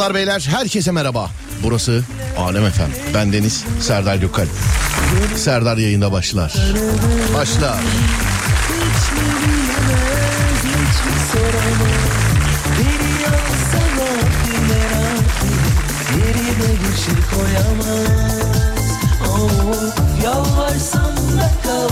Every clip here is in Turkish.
Hanımlar beyler herkese merhaba. Burası Alem Efem. Ben Deniz Serdar Gökalp. Serdar yayında başlar. Başlar. Yerine bir şey koyamaz oh, Yalvarsam da kal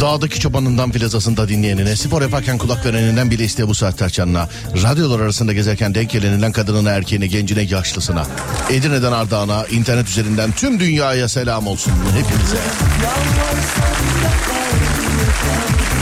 Dağdaki çobanından plazasında dinleyenine, spor yaparken kulak vereninden bile isteye bu saatte açanına, radyolar arasında gezerken denk geleninden kadınına, erkeğine, gencine, yaşlısına, Edirne'den Ardahan'a, internet üzerinden tüm dünyaya selam olsun hepinize. Onun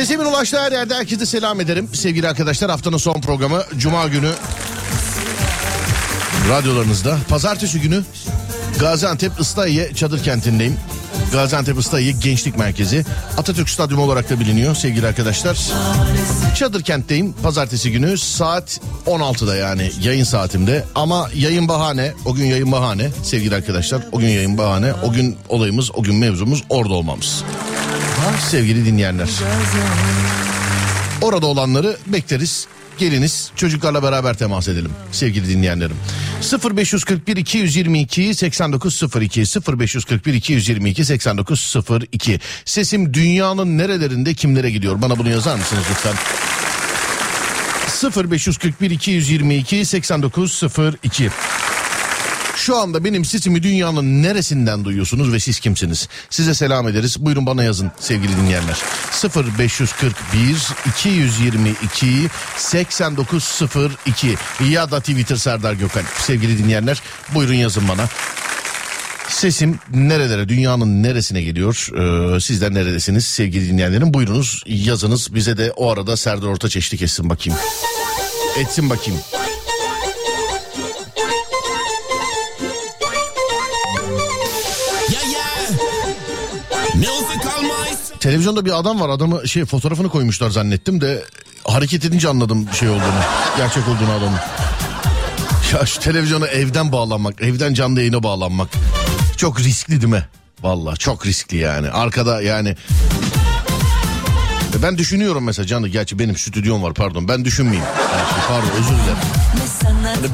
Sesimin ulaştığı her yerde herkese selam ederim. Sevgili arkadaşlar haftanın son programı Cuma günü radyolarınızda. Pazartesi günü Gaziantep Islahiye Çadır Kenti'ndeyim. Gaziantep Islahiye Gençlik Merkezi. Atatürk Stadyumu olarak da biliniyor sevgili arkadaşlar. Çadır Kent'teyim pazartesi günü saat 16'da yani yayın saatimde. Ama yayın bahane, o gün yayın bahane sevgili arkadaşlar. O gün yayın bahane, o gün olayımız, o gün mevzumuz orada olmamız. Sevgili dinleyenler. Orada olanları bekleriz. Geliniz çocuklarla beraber temas edelim sevgili dinleyenlerim. 0541 222 8902 0541 222 8902 Sesim dünyanın nerelerinde kimlere gidiyor? Bana bunu yazar mısınız lütfen? 0541 222 8902 şu anda benim sesimi dünyanın neresinden duyuyorsunuz ve siz kimsiniz? Size selam ederiz. Buyurun bana yazın sevgili dinleyenler. 0541 222 8902 ya da Twitter Serdar Gökhan. Sevgili dinleyenler buyurun yazın bana. Sesim nerelere dünyanın neresine geliyor? Ee, sizler neredesiniz sevgili dinleyenlerim? Buyurunuz yazınız bize de o arada Serdar Ortaç eşlik etsin bakayım. Etsin bakayım. Televizyonda bir adam var adamı şey fotoğrafını koymuşlar zannettim de hareket edince anladım şey olduğunu gerçek olduğunu adamın. Ya şu televizyona evden bağlanmak evden canlı yayına bağlanmak çok riskli değil mi? Valla çok riskli yani arkada yani E ben düşünüyorum mesela canı gerçi benim stüdyom var pardon ben düşünmeyeyim. Yani pardon özür dilerim.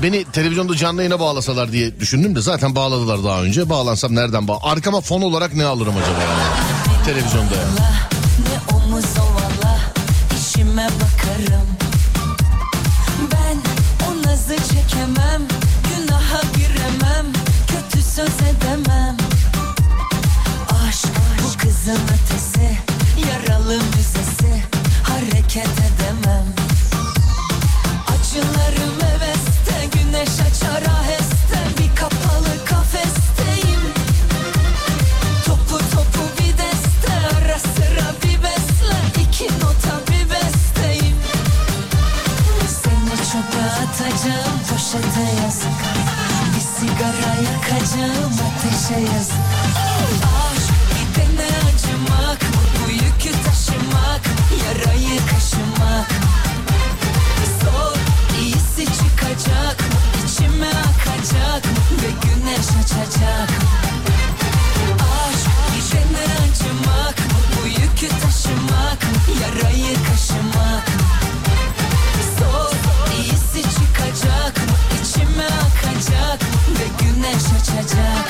Beni televizyonda canlı yayına bağlasalar diye düşündüm de zaten bağladılar daha önce. Bağlansam nereden bağ? Arkama fon olarak ne alırım acaba yani? Televizyonda yani. Ne omuz ovala işime bakarım Ben o nazı çekemem Günaha giremem Kötü söz edemem Aşk bu kızın ötesi Yaralı müzesi Hareket edemem Acılarım heveste çata yazık. Bir sigara yakacağım ateşe yazık. Aşk gidene acımak Bu yükü taşımak Yarayı kaşımak. Zor iyisi çıkacak içime akacak Ve güneş açacak. Aşk gidene acımak Bu yükü taşımak Yarayı kaşımak. cha-cha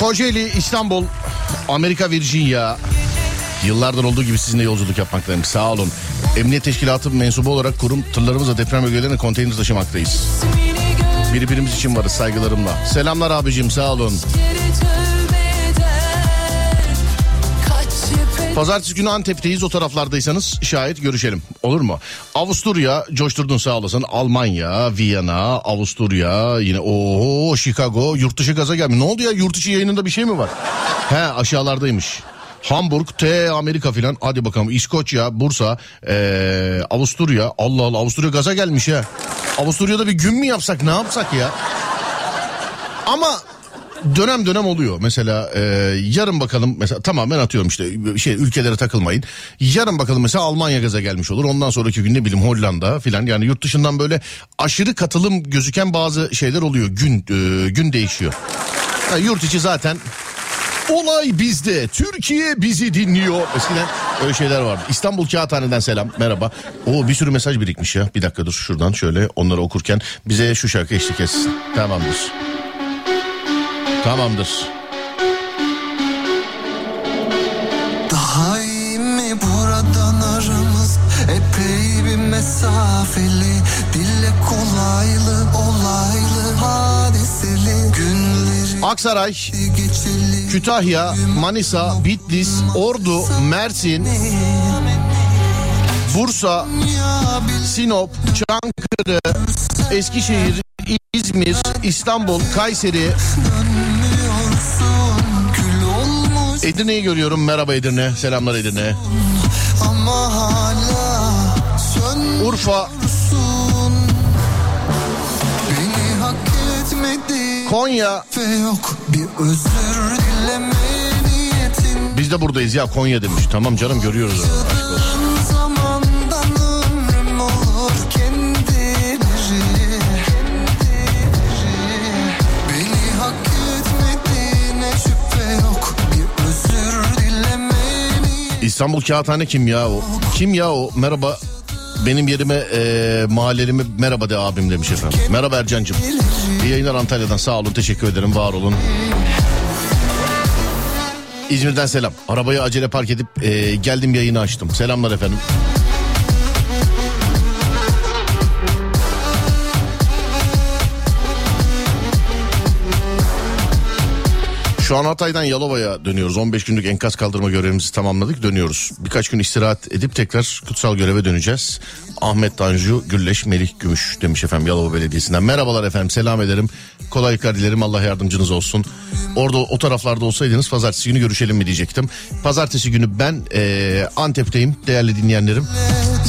Kocaeli, İstanbul, Amerika Virginia. Yıllardır olduğu gibi sizinle yolculuk yapmaktayım. Sağ olun. Emniyet Teşkilatı mensubu olarak kurum tırlarımızla deprem bölgelerine konteyner taşımaktayız. Birbirimiz için varız saygılarımla. Selamlar abicim sağ olun. Pazartesi günü Antep'teyiz o taraflardaysanız şayet görüşelim. Olur mu? Avusturya coşturdun sağ olasın. Almanya, Viyana, Avusturya yine o Chicago yurt dışı gaza gelmiş. Ne oldu ya yurt dışı yayınında bir şey mi var? He aşağılardaymış. Hamburg, T Amerika filan. Hadi bakalım İskoçya, Bursa, ee, Avusturya. Allah Allah Avusturya gaza gelmiş ya. Avusturya'da bir gün mü yapsak ne yapsak ya? Ama dönem dönem oluyor. Mesela e, yarın bakalım mesela tamamen atıyorum işte şey ülkelere takılmayın. Yarın bakalım mesela Almanya gaza gelmiş olur. Ondan sonraki gün ne bileyim Hollanda filan yani yurt dışından böyle aşırı katılım gözüken bazı şeyler oluyor. Gün e, gün değişiyor. Ha, yurt içi zaten Olay bizde. Türkiye bizi dinliyor. Eskiden öyle şeyler vardı. İstanbul Kağıthane'den selam. Merhaba. O bir sürü mesaj birikmiş ya. Bir dakika dur şuradan şöyle onları okurken bize şu şarkı eşlik etsin. Tamamdır. Tamamdır. Daha iyi mi buradan aramız Epey bir mesafeli Dille kolaylı olaylı Hadiseli Günleri Aksaray, Kütahya, Manisa, Bitlis, Ordu, Mersin, Bursa, Sinop, Çankırı, Eskişehir, İzmir, İstanbul, Kayseri, Edirne'yi görüyorum. Merhaba Edirne. Selamlar Edirne. Urfa, Konya. Biz de buradayız ya Konya demiş. Tamam canım görüyoruz. Aşk olsun. İstanbul Kağıthane kim ya o? Kim ya o? Merhaba. Benim yerime e, mahallelime merhaba de abim demiş efendim. Merhaba Ercan'cığım. İyi yayınlar Antalya'dan sağ olun teşekkür ederim var olun. İzmir'den selam. Arabayı acele park edip e, geldim yayını açtım. Selamlar efendim. Şu an Hatay'dan Yalova'ya dönüyoruz. 15 günlük enkaz kaldırma görevimizi tamamladık. Dönüyoruz. Birkaç gün istirahat edip tekrar kutsal göreve döneceğiz. Ahmet Tanju Gülleş Melih Gümüş demiş efendim Yalova Belediyesi'nden. Merhabalar efendim selam ederim. Kolaylıklar dilerim Allah yardımcınız olsun. Orada o taraflarda olsaydınız pazartesi günü görüşelim mi diyecektim. Pazartesi günü ben eee, Antep'teyim değerli dinleyenlerim.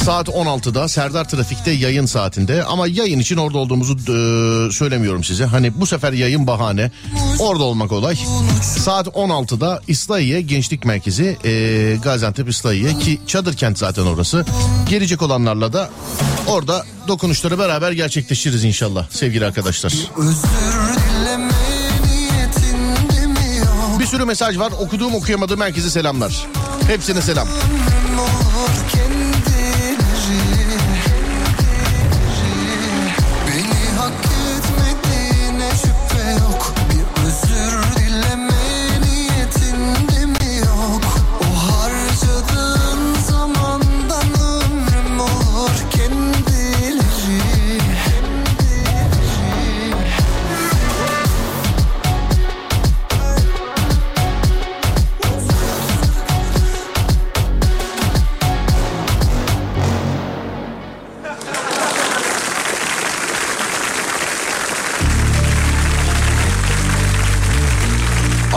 Saat 16'da Serdar Trafik'te yayın saatinde ama yayın için orada olduğumuzu eee, söylemiyorum size. Hani bu sefer yayın bahane. Orada olmak kolay. Saat 16'da İslahiye Gençlik Merkezi eee, Gaziantep İslahiye ki çadır kent zaten orası. Gelecek olanlarla da orada dokunuşları beraber gerçekleştiririz inşallah sevgili arkadaşlar. Bir sürü mesaj var okuduğum okuyamadığım herkese selamlar. Hepsine selam. ömrüm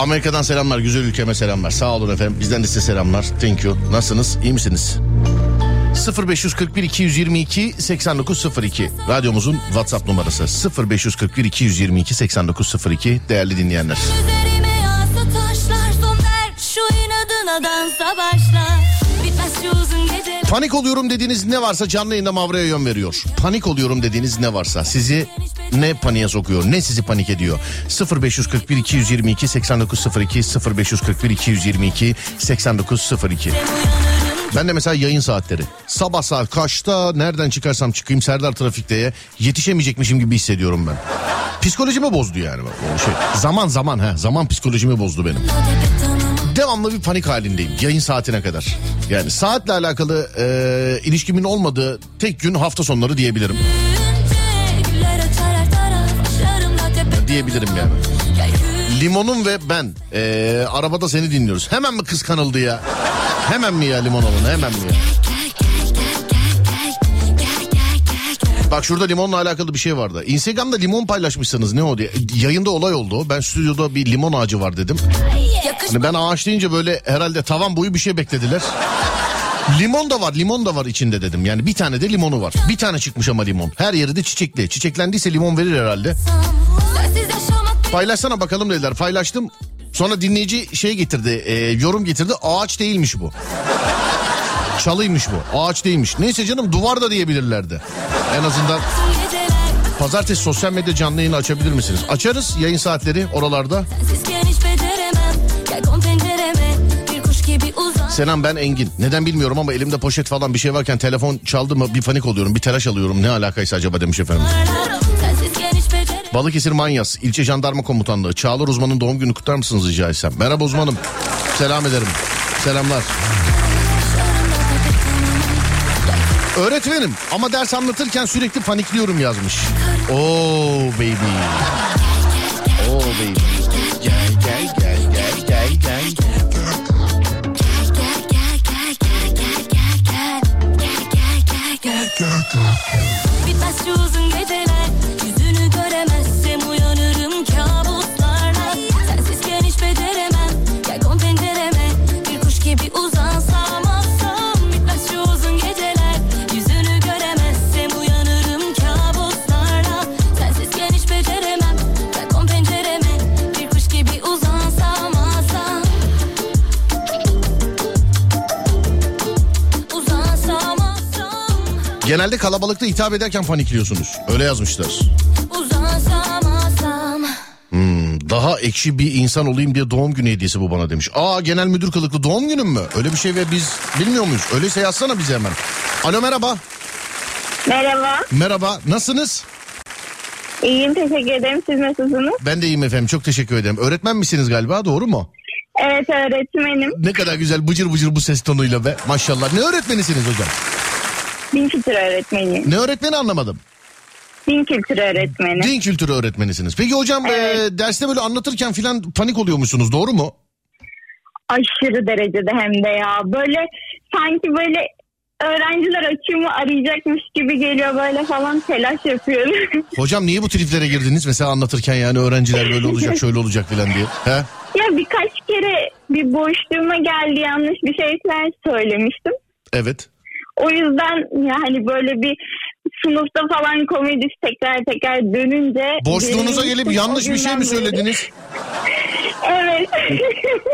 Amerika'dan selamlar, güzel ülkeme selamlar. Sağ olun efendim. Bizden de size selamlar. Thank you. Nasılsınız? İyi misiniz? 0541 222 8902 radyomuzun WhatsApp numarası 0541 222 8902 değerli dinleyenler. Üzerime yağsa taşlar son ver Şu inadına dansa başla Panik oluyorum dediğiniz ne varsa canlı yayında Mavra'ya yön veriyor. Panik oluyorum dediğiniz ne varsa sizi ne paniğe sokuyor ne sizi panik ediyor. 0541 222 8902 0541 222 8902 ben de mesela yayın saatleri. Sabah saat kaçta nereden çıkarsam çıkayım Serdar Trafik'teye yetişemeyecekmişim gibi hissediyorum ben. Psikolojimi bozdu yani. Şey. Zaman zaman ha zaman psikolojimi bozdu benim. Devamlı bir panik halindeyim yayın saatine kadar. Yani saatle alakalı e, ilişkimin olmadığı tek gün hafta sonları diyebilirim. Diyebilirim yani. Limonum ve ben e, arabada seni dinliyoruz. Hemen mi kıskanıldı ya? Hemen mi ya Limonov'un hemen mi ya? Bak şurada limonla alakalı bir şey vardı. Instagram'da limon paylaşmışsınız ne o diye. Yayında olay oldu. Ben stüdyoda bir limon ağacı var dedim. Hani ben ağaç deyince böyle herhalde tavan boyu bir şey beklediler. Limon da var limon da var içinde dedim. Yani bir tane de limonu var. Bir tane çıkmış ama limon. Her yeri de çiçekli. Çiçeklendiyse limon verir herhalde. Paylaşsana bakalım dediler. Paylaştım. Sonra dinleyici şey getirdi. e, yorum getirdi. Ağaç değilmiş bu. Çalıymış bu. Ağaç değilmiş. Neyse canım duvar da diyebilirlerdi. En azından pazartesi sosyal medya canlı yayını açabilir misiniz? Açarız yayın saatleri oralarda. Sensizken hiç Selam ben Engin. Neden bilmiyorum ama elimde poşet falan bir şey varken telefon çaldı mı bir panik oluyorum. Bir telaş alıyorum. Ne alakaysa acaba demiş efendim. Balıkesir Manyas İlçe Jandarma Komutanlığı. Çağlar uzmanın doğum günü kutlar mısınız rica etsem? Merhaba uzmanım. Selam ederim. Selamlar. Öğretmenim ama ders anlatırken sürekli panikliyorum yazmış. Oo baby. Oo baby. Gel gel gel gel gel gel. Bitmez şu uzun geceler Genelde kalabalıkta hitap ederken panikliyorsunuz. Öyle yazmışlar. Hmm, daha ekşi bir insan olayım diye doğum günü hediyesi bu bana demiş. Aa genel müdür kılıklı doğum günüm mü? Öyle bir şey ve biz bilmiyor muyuz? Öyleyse yazsana bize hemen. Alo merhaba. Merhaba. Merhaba nasılsınız? İyiyim teşekkür ederim. Siz nasılsınız? Ben de iyiyim efendim çok teşekkür ederim. Öğretmen misiniz galiba doğru mu? Evet öğretmenim. Ne kadar güzel bıcır bıcır bu ses tonuyla be maşallah. Ne öğretmenisiniz hocam? Din kültürü öğretmeniyim. Ne öğretmeni anlamadım. Din kültürü öğretmeni. Din kültürü öğretmenisiniz. Peki hocam Evet. e, derste böyle anlatırken filan panik oluyormuşsunuz doğru mu? Aşırı derecede hem de ya. Böyle sanki böyle öğrenciler açığımı arayacakmış gibi geliyor böyle falan telaş yapıyorum. Hocam niye bu triplere girdiniz mesela anlatırken yani öğrenciler böyle olacak şöyle olacak filan diye. He? ya birkaç kere bir boşluğuma geldi yanlış bir şeyler söylemiştim. Evet. O yüzden yani böyle bir sınıfta falan komedisi tekrar tekrar dönünce... Boşluğunuza gelip yanlış bir şey mi söylediniz? Evet.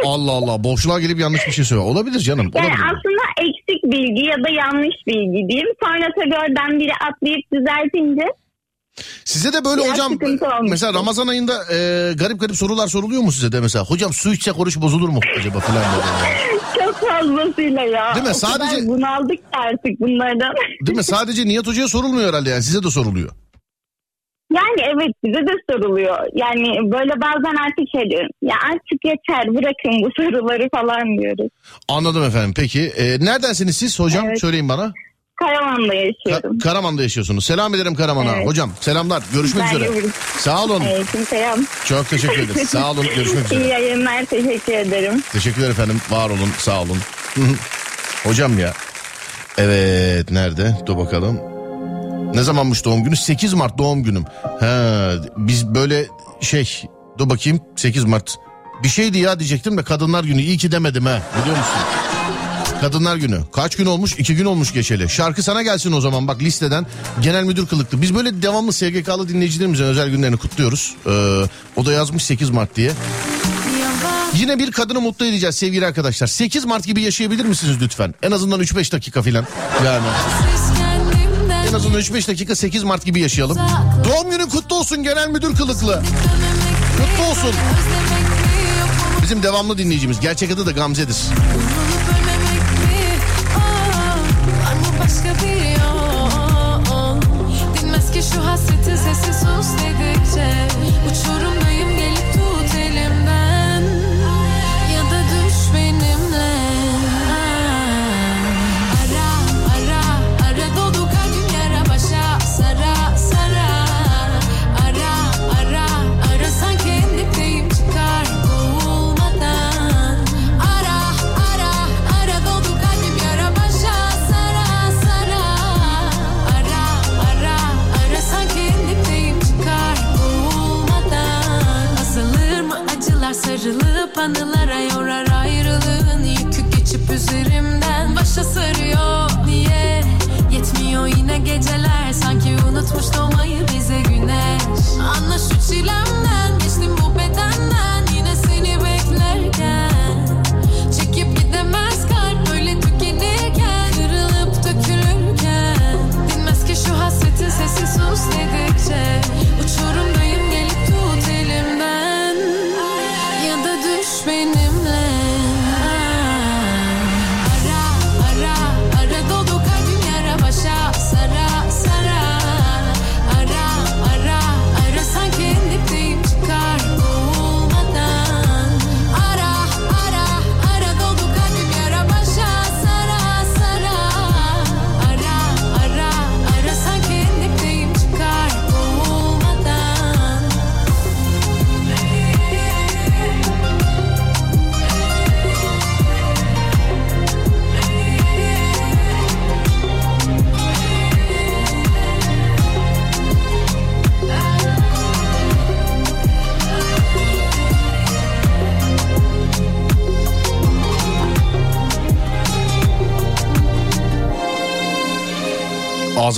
Allah Allah boşluğa gelip yanlış bir şey söyle. Olabilir canım. Yani Olabilir. aslında eksik bilgi ya da yanlış bilgi diyeyim. Sonra tabii oradan biri atlayıp düzeltince Size de böyle Biraz hocam mesela Ramazan ayında e, garip garip sorular soruluyor mu size de mesela? Hocam su içsek oruç bozulur mu acaba falan böyle. Fazlasıyla ya. Değil mi? O Sadece- bunaldık artık bunlardan. Değil mi? Sadece Nihat Hoca'ya sorulmuyor herhalde yani size de soruluyor. Yani evet bize de soruluyor. Yani böyle bazen artık şey diyorum. Ya artık yeter bırakın bu soruları falan diyoruz. Anladım efendim. Peki e, neredensiniz siz hocam? Evet. Söyleyin bana. Karaman'da Ka- yaşıyorum. Karaman'da yaşıyorsunuz. Selam ederim Karaman'a. Evet. Hocam selamlar. Görüşmek Ben üzere. de- Sağ olun. Aleyküm selam. Çok teşekkür ederiz. Sağ olun. Görüşmek İyi üzere. yayınlar teşekkür ederim. Teşekkürler efendim. Var olun. Sağ olun. Hocam ya. Evet nerede? Dur bakalım. Ne zamanmış doğum günü? 8 Mart doğum günüm. He, biz böyle şey dur bakayım 8 Mart. Bir şeydi ya diyecektim de kadınlar günü iyi ki demedim ha biliyor musun? Kadınlar günü. Kaç gün olmuş? İki gün olmuş geçeli. Şarkı sana gelsin o zaman bak listeden. Genel müdür kılıklı. Biz böyle devamlı SGK'lı dinleyicilerimizin özel günlerini kutluyoruz. Ee, o da yazmış 8 Mart diye. Yine bir kadını mutlu edeceğiz sevgili arkadaşlar. 8 Mart gibi yaşayabilir misiniz lütfen? En azından 3-5 dakika filan. Yani en azından 3-5 dakika 8 Mart gibi yaşayalım. Doğum günün kutlu olsun genel müdür kılıklı. Kutlu olsun. Bizim devamlı dinleyicimiz. Gerçek adı da Gamze'dir. Sesi sus dedikçe anılara yorar ayrılığın yükü geçip üzerimden. Başa sarıyor niye? Yetmiyor yine geceler. Sanki unutmuş doğmayı bize güneş. Anla şu çilemden Geçtim bu bedenden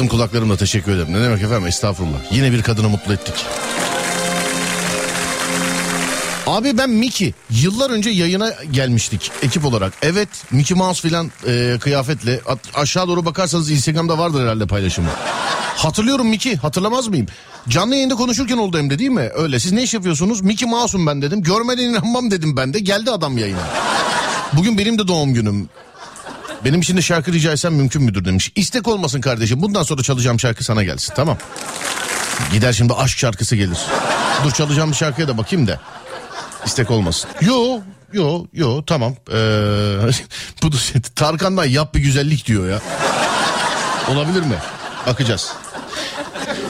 Ağzım kulaklarımla teşekkür ederim. Ne demek efendim estağfurullah. Yine bir kadını mutlu ettik. Abi ben Mickey. Yıllar önce yayına gelmiştik ekip olarak. Evet Mickey Mouse filan e, kıyafetle. At- aşağı doğru bakarsanız Instagram'da vardır herhalde paylaşımı. Hatırlıyorum Mickey hatırlamaz mıyım? Canlı yayında konuşurken oldu hem de değil mi? Öyle siz ne iş yapıyorsunuz? Mickey Mouse'um ben dedim. Görmeden inanmam dedim ben de. Geldi adam yayına. Bugün benim de doğum günüm. Benim için de şarkı rica etsem mümkün müdür demiş. İstek olmasın kardeşim. Bundan sonra çalacağım şarkı sana gelsin. Tamam. Gider şimdi aşk şarkısı gelir. Dur çalacağım şarkıya da bakayım da. İstek olmasın. Yo yo yo tamam. Ee, bu da Tarkan'dan yap bir güzellik diyor ya. Olabilir mi? Bakacağız.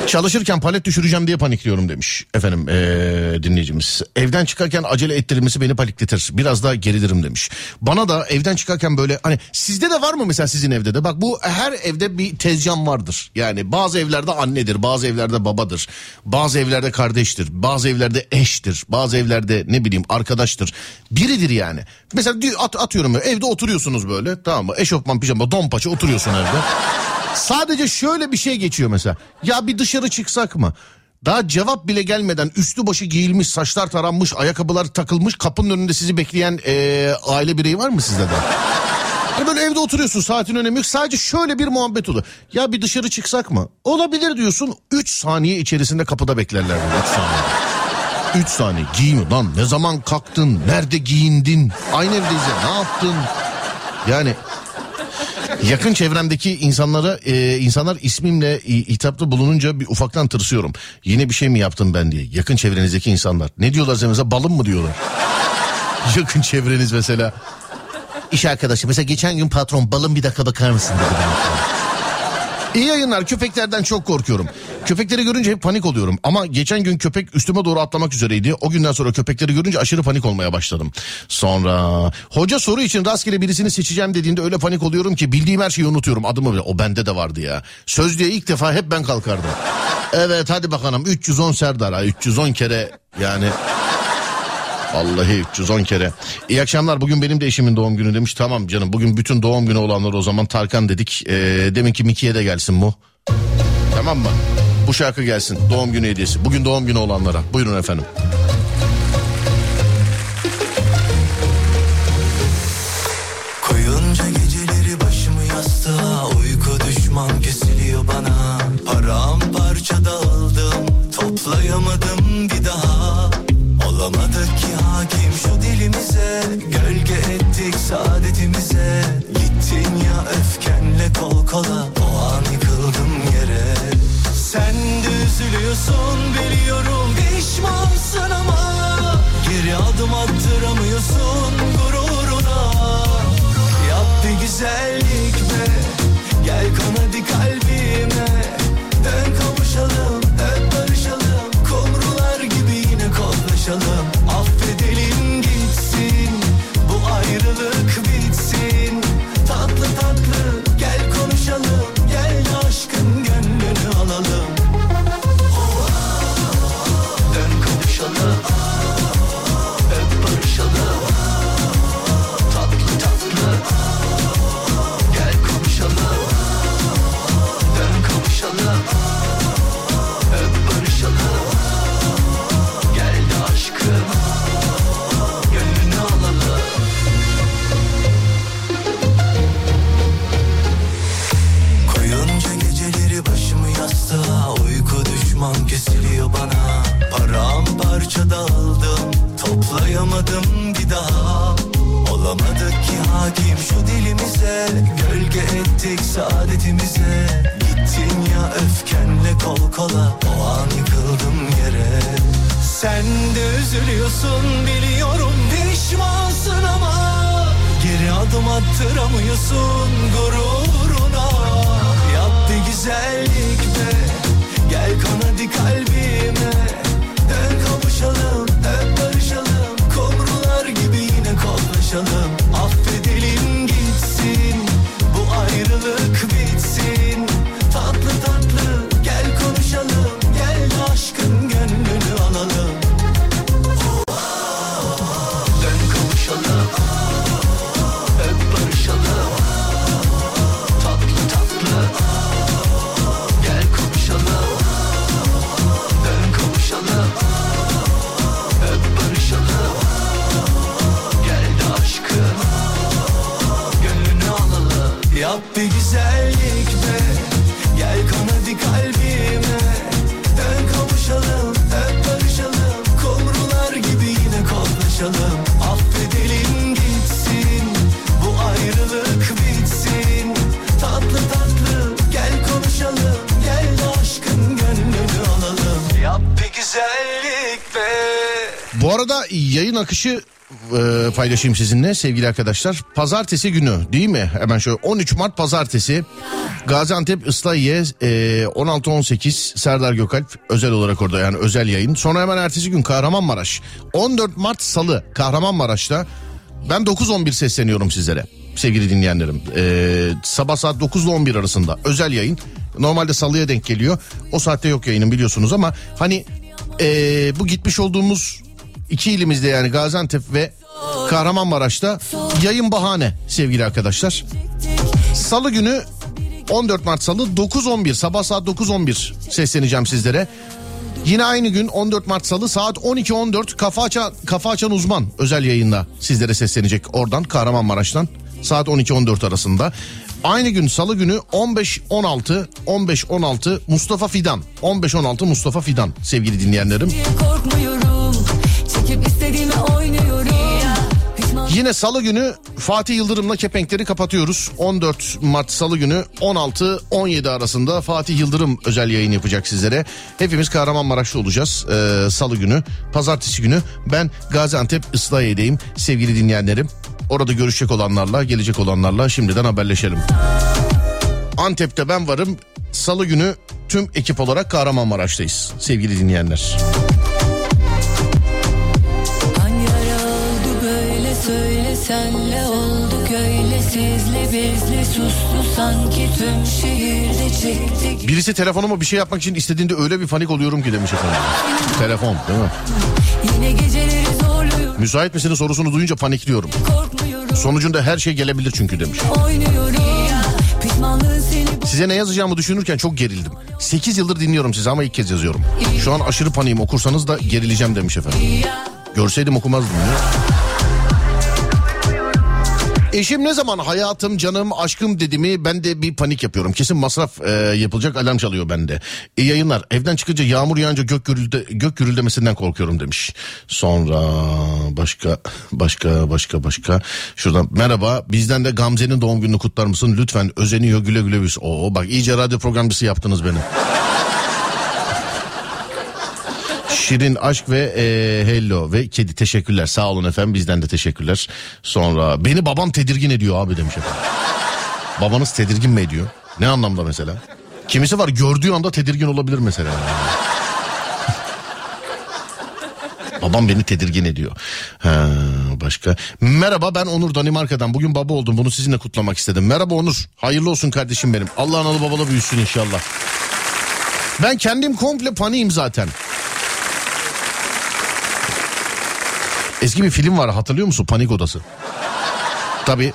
Çalışırken palet düşüreceğim diye panikliyorum demiş efendim ee, dinleyicimiz. Evden çıkarken acele ettirilmesi beni panikletir. Biraz daha gerilirim demiş. Bana da evden çıkarken böyle hani sizde de var mı mesela sizin evde de? Bak bu her evde bir tezcan vardır. Yani bazı evlerde annedir, bazı evlerde babadır. Bazı evlerde kardeştir, bazı evlerde eştir, bazı evlerde ne bileyim arkadaştır. Biridir yani. Mesela at, atıyorum evde oturuyorsunuz böyle tamam mı? Eşofman, pijama, don paça oturuyorsun evde. Sadece şöyle bir şey geçiyor mesela. Ya bir dışarı çıksak mı? Daha cevap bile gelmeden üstü başı giyilmiş, saçlar taranmış, ayakkabılar takılmış, kapının önünde sizi bekleyen eee, aile bireyi var mı sizde de? Hani böyle evde oturuyorsun saatin önemi yok. Sadece şöyle bir muhabbet oluyor. Ya bir dışarı çıksak mı? Olabilir diyorsun. 3 saniye içerisinde kapıda beklerler. 3 saniye. 3 saniye giyin lan ne zaman kalktın nerede giyindin aynı evdeyiz ya ne yaptın yani yakın çevremdeki insanlara e, insanlar ismimle hitapta bulununca bir ufaktan tırsıyorum. Yine bir şey mi yaptım ben diye. Yakın çevrenizdeki insanlar. Ne diyorlar size balım mı diyorlar. yakın çevreniz mesela. İş arkadaşı mesela geçen gün patron balım bir dakika bakar mısın dedi bana. İyi yayınlar köpeklerden çok korkuyorum. Köpekleri görünce hep panik oluyorum. Ama geçen gün köpek üstüme doğru atlamak üzereydi. O günden sonra köpekleri görünce aşırı panik olmaya başladım. Sonra hoca soru için rastgele birisini seçeceğim dediğinde öyle panik oluyorum ki bildiğim her şeyi unutuyorum. Adımı bile o bende de vardı ya. Sözlüğe ilk defa hep ben kalkardım. Evet hadi bakalım 310 Serdar ha 310 kere yani Vallahi 310 kere. İyi akşamlar bugün benim de eşimin doğum günü demiş. Tamam canım bugün bütün doğum günü olanlar o zaman Tarkan dedik. Ee, demin ki Miki'ye de gelsin bu. Tamam mı? Bu şarkı gelsin doğum günü hediyesi. Bugün doğum günü olanlara. Buyurun efendim. Koyunca geceleri başımı yastığa Uyku düşman kesiliyor bana Paramparça dağıldım Toplayamadım bir daha Olamadık dilimize Gölge ettik saadetimize. Gittin ya öfkenle kol kola O an yıkıldım yere. Sen de üzülüyorsun biliyorum Pişmansın ama. Geri adım attıramıyorsun gururuna. Yap bir güzellik olamadım bir daha. Olamadık ki hakim şu dilimize. Gölge ettik saadetimize. Gittin ya öfkenle kol kola. O an yıkıldım yere. Sen de üzülüyorsun biliyorum pişmansın ama Geri adım attıramıyorsun gururuna. Yap bir güzellik be Gel kan hadi kalbime. Dön kavuşalım. Kollaşalım yayın akışı e, paylaşayım sizinle sevgili arkadaşlar. Pazartesi günü değil mi? Hemen şöyle 13 Mart pazartesi Gaziantep Islahiye e, 16-18 Serdar Gökalp özel olarak orada yani özel yayın. Sonra hemen ertesi gün Kahramanmaraş 14 Mart Salı Kahramanmaraş'ta ben 9-11 sesleniyorum sizlere sevgili dinleyenlerim. E, sabah saat 9 ile 11 arasında özel yayın. Normalde salıya denk geliyor. O saatte yok yayının biliyorsunuz ama hani e, bu gitmiş olduğumuz iki ilimizde yani Gaziantep ve Kahramanmaraş'ta yayın bahane sevgili arkadaşlar. Salı günü 14 Mart Salı 9.11 sabah saat 9.11 sesleneceğim sizlere. Yine aynı gün 14 Mart Salı saat 12.14 kafa açan, kafa açan uzman özel yayında sizlere seslenecek oradan Kahramanmaraş'tan saat 12-14 arasında. Aynı gün salı günü 15-16 15-16 Mustafa Fidan 15-16 Mustafa Fidan sevgili dinleyenlerim. Korkmuyorum Çekip istediğimi oynuyorum Yine salı günü Fatih Yıldırım'la kepenkleri kapatıyoruz. 14 Mart salı günü 16-17 arasında Fatih Yıldırım özel yayın yapacak sizlere. Hepimiz Kahramanmaraş'ta olacağız ee, salı günü. Pazartesi günü ben Gaziantep Islahiye'deyim sevgili dinleyenlerim. Orada görüşecek olanlarla gelecek olanlarla şimdiden haberleşelim. Antep'te ben varım. Salı günü tüm ekip olarak Kahramanmaraş'tayız sevgili dinleyenler. Hangi senle olduk öyle sizli bizli suslu sanki tüm şehirde çektik Birisi telefonuma bir şey yapmak için istediğinde öyle bir panik oluyorum ki demiş efendim. Telefon değil mi? Yine geceleri zorluyor Müsait misiniz sorusunu duyunca panikliyorum. korkmuyorum Sonucunda her şey gelebilir çünkü demiş. oynuyorum Size ne yazacağımı düşünürken çok gerildim. 8 yıldır dinliyorum sizi ama ilk kez yazıyorum. Şu an aşırı paniğim okursanız da gerileceğim demiş efendim. Görseydim okumazdım ya. Eşim ne zaman hayatım, canım, aşkım dedi mi ben de bir panik yapıyorum. Kesin masraf e, yapılacak alarm çalıyor bende. İyi yayınlar. Evden çıkınca yağmur yağınca gök, gürülde, gök gürüldemesinden korkuyorum demiş. Sonra başka başka başka başka. Şuradan merhaba bizden de Gamze'nin doğum gününü kutlar mısın? Lütfen özeniyor güle güle biz. Oo bak iyice radyo programcısı yaptınız beni. Şirin Aşk ve e, Hello ve Kedi teşekkürler. Sağ olun efendim bizden de teşekkürler. Sonra beni babam tedirgin ediyor abi demiş efendim. Babanız tedirgin mi ediyor? Ne anlamda mesela? Kimisi var gördüğü anda tedirgin olabilir mesela. Babam beni tedirgin ediyor. Ha, başka. Merhaba ben Onur Danimarka'dan. Bugün baba oldum. Bunu sizinle kutlamak istedim. Merhaba Onur. Hayırlı olsun kardeşim benim. Allah analı babalı büyüsün inşallah. Ben kendim komple paniğim zaten. Eski bir film var hatırlıyor musun? Panik Odası. Tabi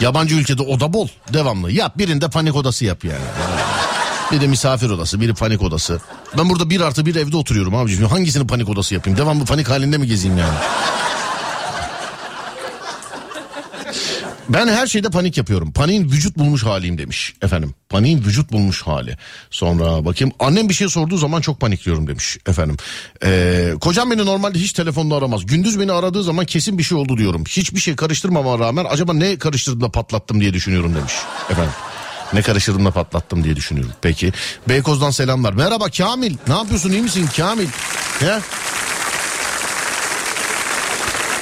yabancı ülkede oda bol devamlı. Yap birinde panik odası yap yani. Bir de misafir odası, biri panik odası. Ben burada bir artı bir evde oturuyorum abiciğim. Hangisini panik odası yapayım? Devamlı panik halinde mi gezeyim yani? Ben her şeyde panik yapıyorum. Paniğin vücut bulmuş haliyim demiş efendim. Paniğin vücut bulmuş hali. Sonra bakayım annem bir şey sorduğu zaman çok panikliyorum demiş efendim. Ee, kocam beni normalde hiç telefonla aramaz. Gündüz beni aradığı zaman kesin bir şey oldu diyorum. Hiçbir şey karıştırmama rağmen acaba ne karıştırdım da patlattım diye düşünüyorum demiş efendim. Ne karıştırdım da patlattım diye düşünüyorum. Peki. Beykoz'dan selamlar. Merhaba Kamil. Ne yapıyorsun iyi misin Kamil? Ya?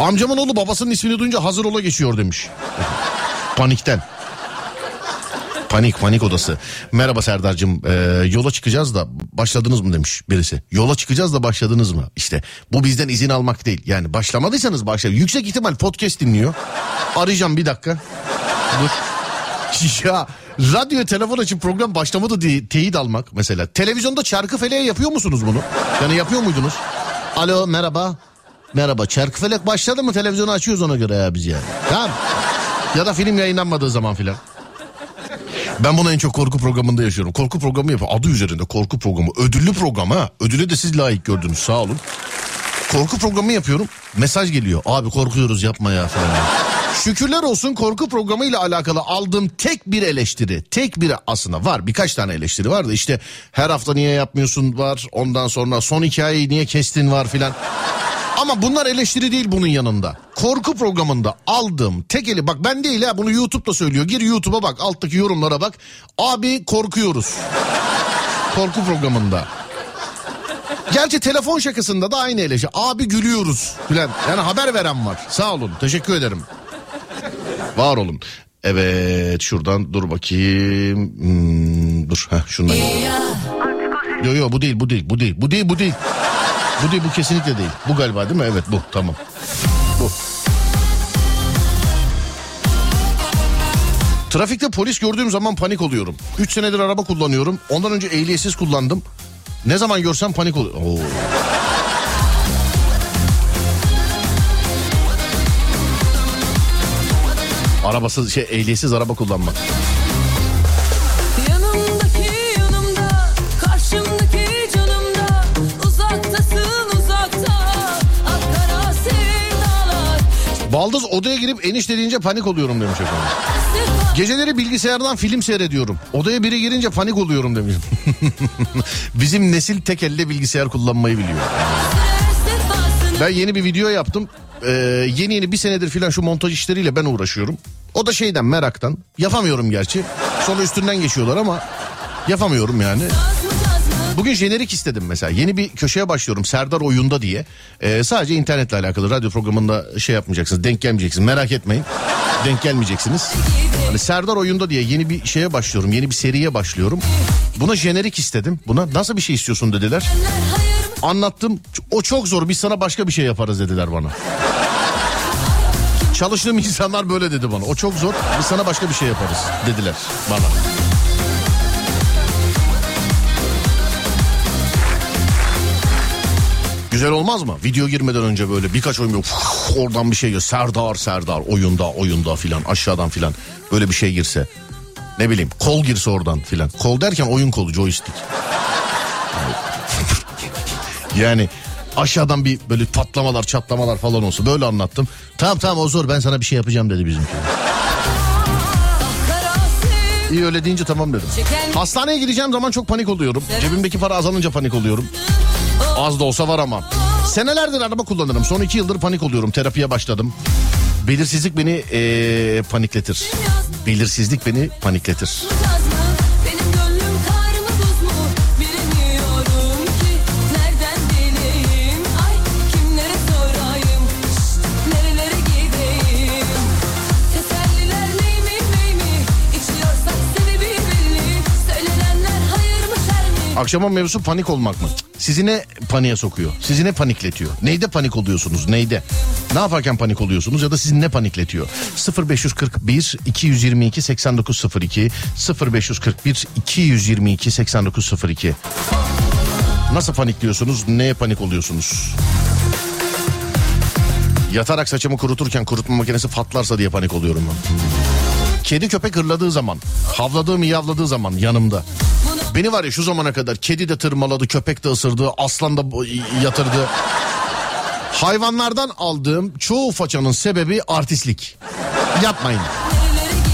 Amcamın oğlu babasının ismini duyunca hazır ola geçiyor demiş. Panikten. Panik panik odası. Merhaba Serdar'cığım Ee, yola çıkacağız da başladınız mı demiş birisi. Yola çıkacağız da başladınız mı? İşte bu bizden izin almak değil. Yani başlamadıysanız başlayın. Yüksek ihtimal podcast dinliyor. Arayacağım bir dakika. Dur. Ya radyo telefon açıp program başlamadı diye teyit almak mesela. Televizyonda çarkı feleğe yapıyor musunuz bunu? Yani yapıyor muydunuz? Alo merhaba. Merhaba çarkı felek başladı mı televizyonu açıyoruz ona göre ya biz yani. Tamam. Ya da film yayınlanmadığı zaman filan. Ben bunu en çok korku programında yaşıyorum. Korku programı yapıyor. Adı üzerinde korku programı. Ödüllü program ha. Ödüle de siz layık gördünüz sağ olun. Korku programı yapıyorum. Mesaj geliyor. Abi korkuyoruz yapma ya falan. Şükürler olsun korku programı ile alakalı aldığım tek bir eleştiri. Tek bir aslında var birkaç tane eleştiri var da işte her hafta niye yapmıyorsun var. Ondan sonra son hikayeyi niye kestin var filan. Ama bunlar eleştiri değil bunun yanında. Korku programında aldığım tek eli bak ben değil ha bunu YouTube'da söylüyor. Gir YouTube'a bak alttaki yorumlara bak. Abi korkuyoruz. Korku programında. Gerçi telefon şakasında da aynı eleştiri. Abi gülüyoruz filan. Yani haber veren var. Sağ olun. Teşekkür ederim. Var olun. Evet şuradan dur bakayım. Hmm, dur heh, şundan. Yo yo bu değil bu değil bu değil bu değil bu değil. Bu değil bu kesinlikle değil. Bu galiba değil mi? Evet bu tamam. Bu. Trafikte polis gördüğüm zaman panik oluyorum. 3 senedir araba kullanıyorum. Ondan önce ehliyetsiz kullandım. Ne zaman görsem panik oluyorum. Arabasız şey ehliyetsiz araba kullanmak. Baldız odaya girip enişte deyince panik oluyorum demiş efendim. Geceleri bilgisayardan film seyrediyorum. Odaya biri girince panik oluyorum demiş. Bizim nesil tek elle bilgisayar kullanmayı biliyor. Ben yeni bir video yaptım. Ee, yeni yeni bir senedir filan şu montaj işleriyle ben uğraşıyorum. O da şeyden meraktan. Yapamıyorum gerçi. Sonra üstünden geçiyorlar ama yapamıyorum yani. Bugün jenerik istedim mesela. Yeni bir köşeye başlıyorum Serdar Oyunda diye. Ee, sadece internetle alakalı radyo programında şey yapmayacaksınız. Denk gelmeyeceksiniz. Merak etmeyin. Denk gelmeyeceksiniz. Hani Serdar Oyunda diye yeni bir şeye başlıyorum. Yeni bir seriye başlıyorum. Buna jenerik istedim. Buna nasıl bir şey istiyorsun dediler. Anlattım. O çok zor. Biz sana başka bir şey yaparız dediler bana. Çalıştığım insanlar böyle dedi bana. O çok zor. Biz sana başka bir şey yaparız dediler bana. Güzel olmaz mı? Video girmeden önce böyle birkaç oyun böyle uf, oradan bir şey gir. Serdar Serdar oyunda oyunda filan aşağıdan filan böyle bir şey girse. Ne bileyim kol girse oradan filan. Kol derken oyun kolu joystick. Yani aşağıdan bir böyle patlamalar çatlamalar falan olsa böyle anlattım. Tamam tamam o zor ben sana bir şey yapacağım dedi bizimki. İyi öyle deyince tamam dedim. Hastaneye gideceğim zaman çok panik oluyorum. Cebimdeki para azalınca panik oluyorum. Az da olsa var ama. Senelerdir araba kullanırım. Son iki yıldır panik oluyorum. Terapiye başladım. Belirsizlik beni eee, panikletir. Belirsizlik beni panikletir. Akşama mevzusu panik olmak mı? Sizi ne paniğe sokuyor? Sizi ne panikletiyor? Neyde panik oluyorsunuz? Neyde? Ne yaparken panik oluyorsunuz ya da sizi ne panikletiyor? 0541 222 8902 0541 222 8902 Nasıl panikliyorsunuz? Neye panik oluyorsunuz? Yatarak saçımı kuruturken kurutma makinesi patlarsa diye panik oluyorum ben. Kedi köpek hırladığı zaman, havladığı miyavladığı zaman yanımda. Beni var ya şu zamana kadar kedi de tırmaladı, köpek de ısırdı, aslan da yatırdı. Hayvanlardan aldığım çoğu façanın sebebi artistlik. Yapmayın.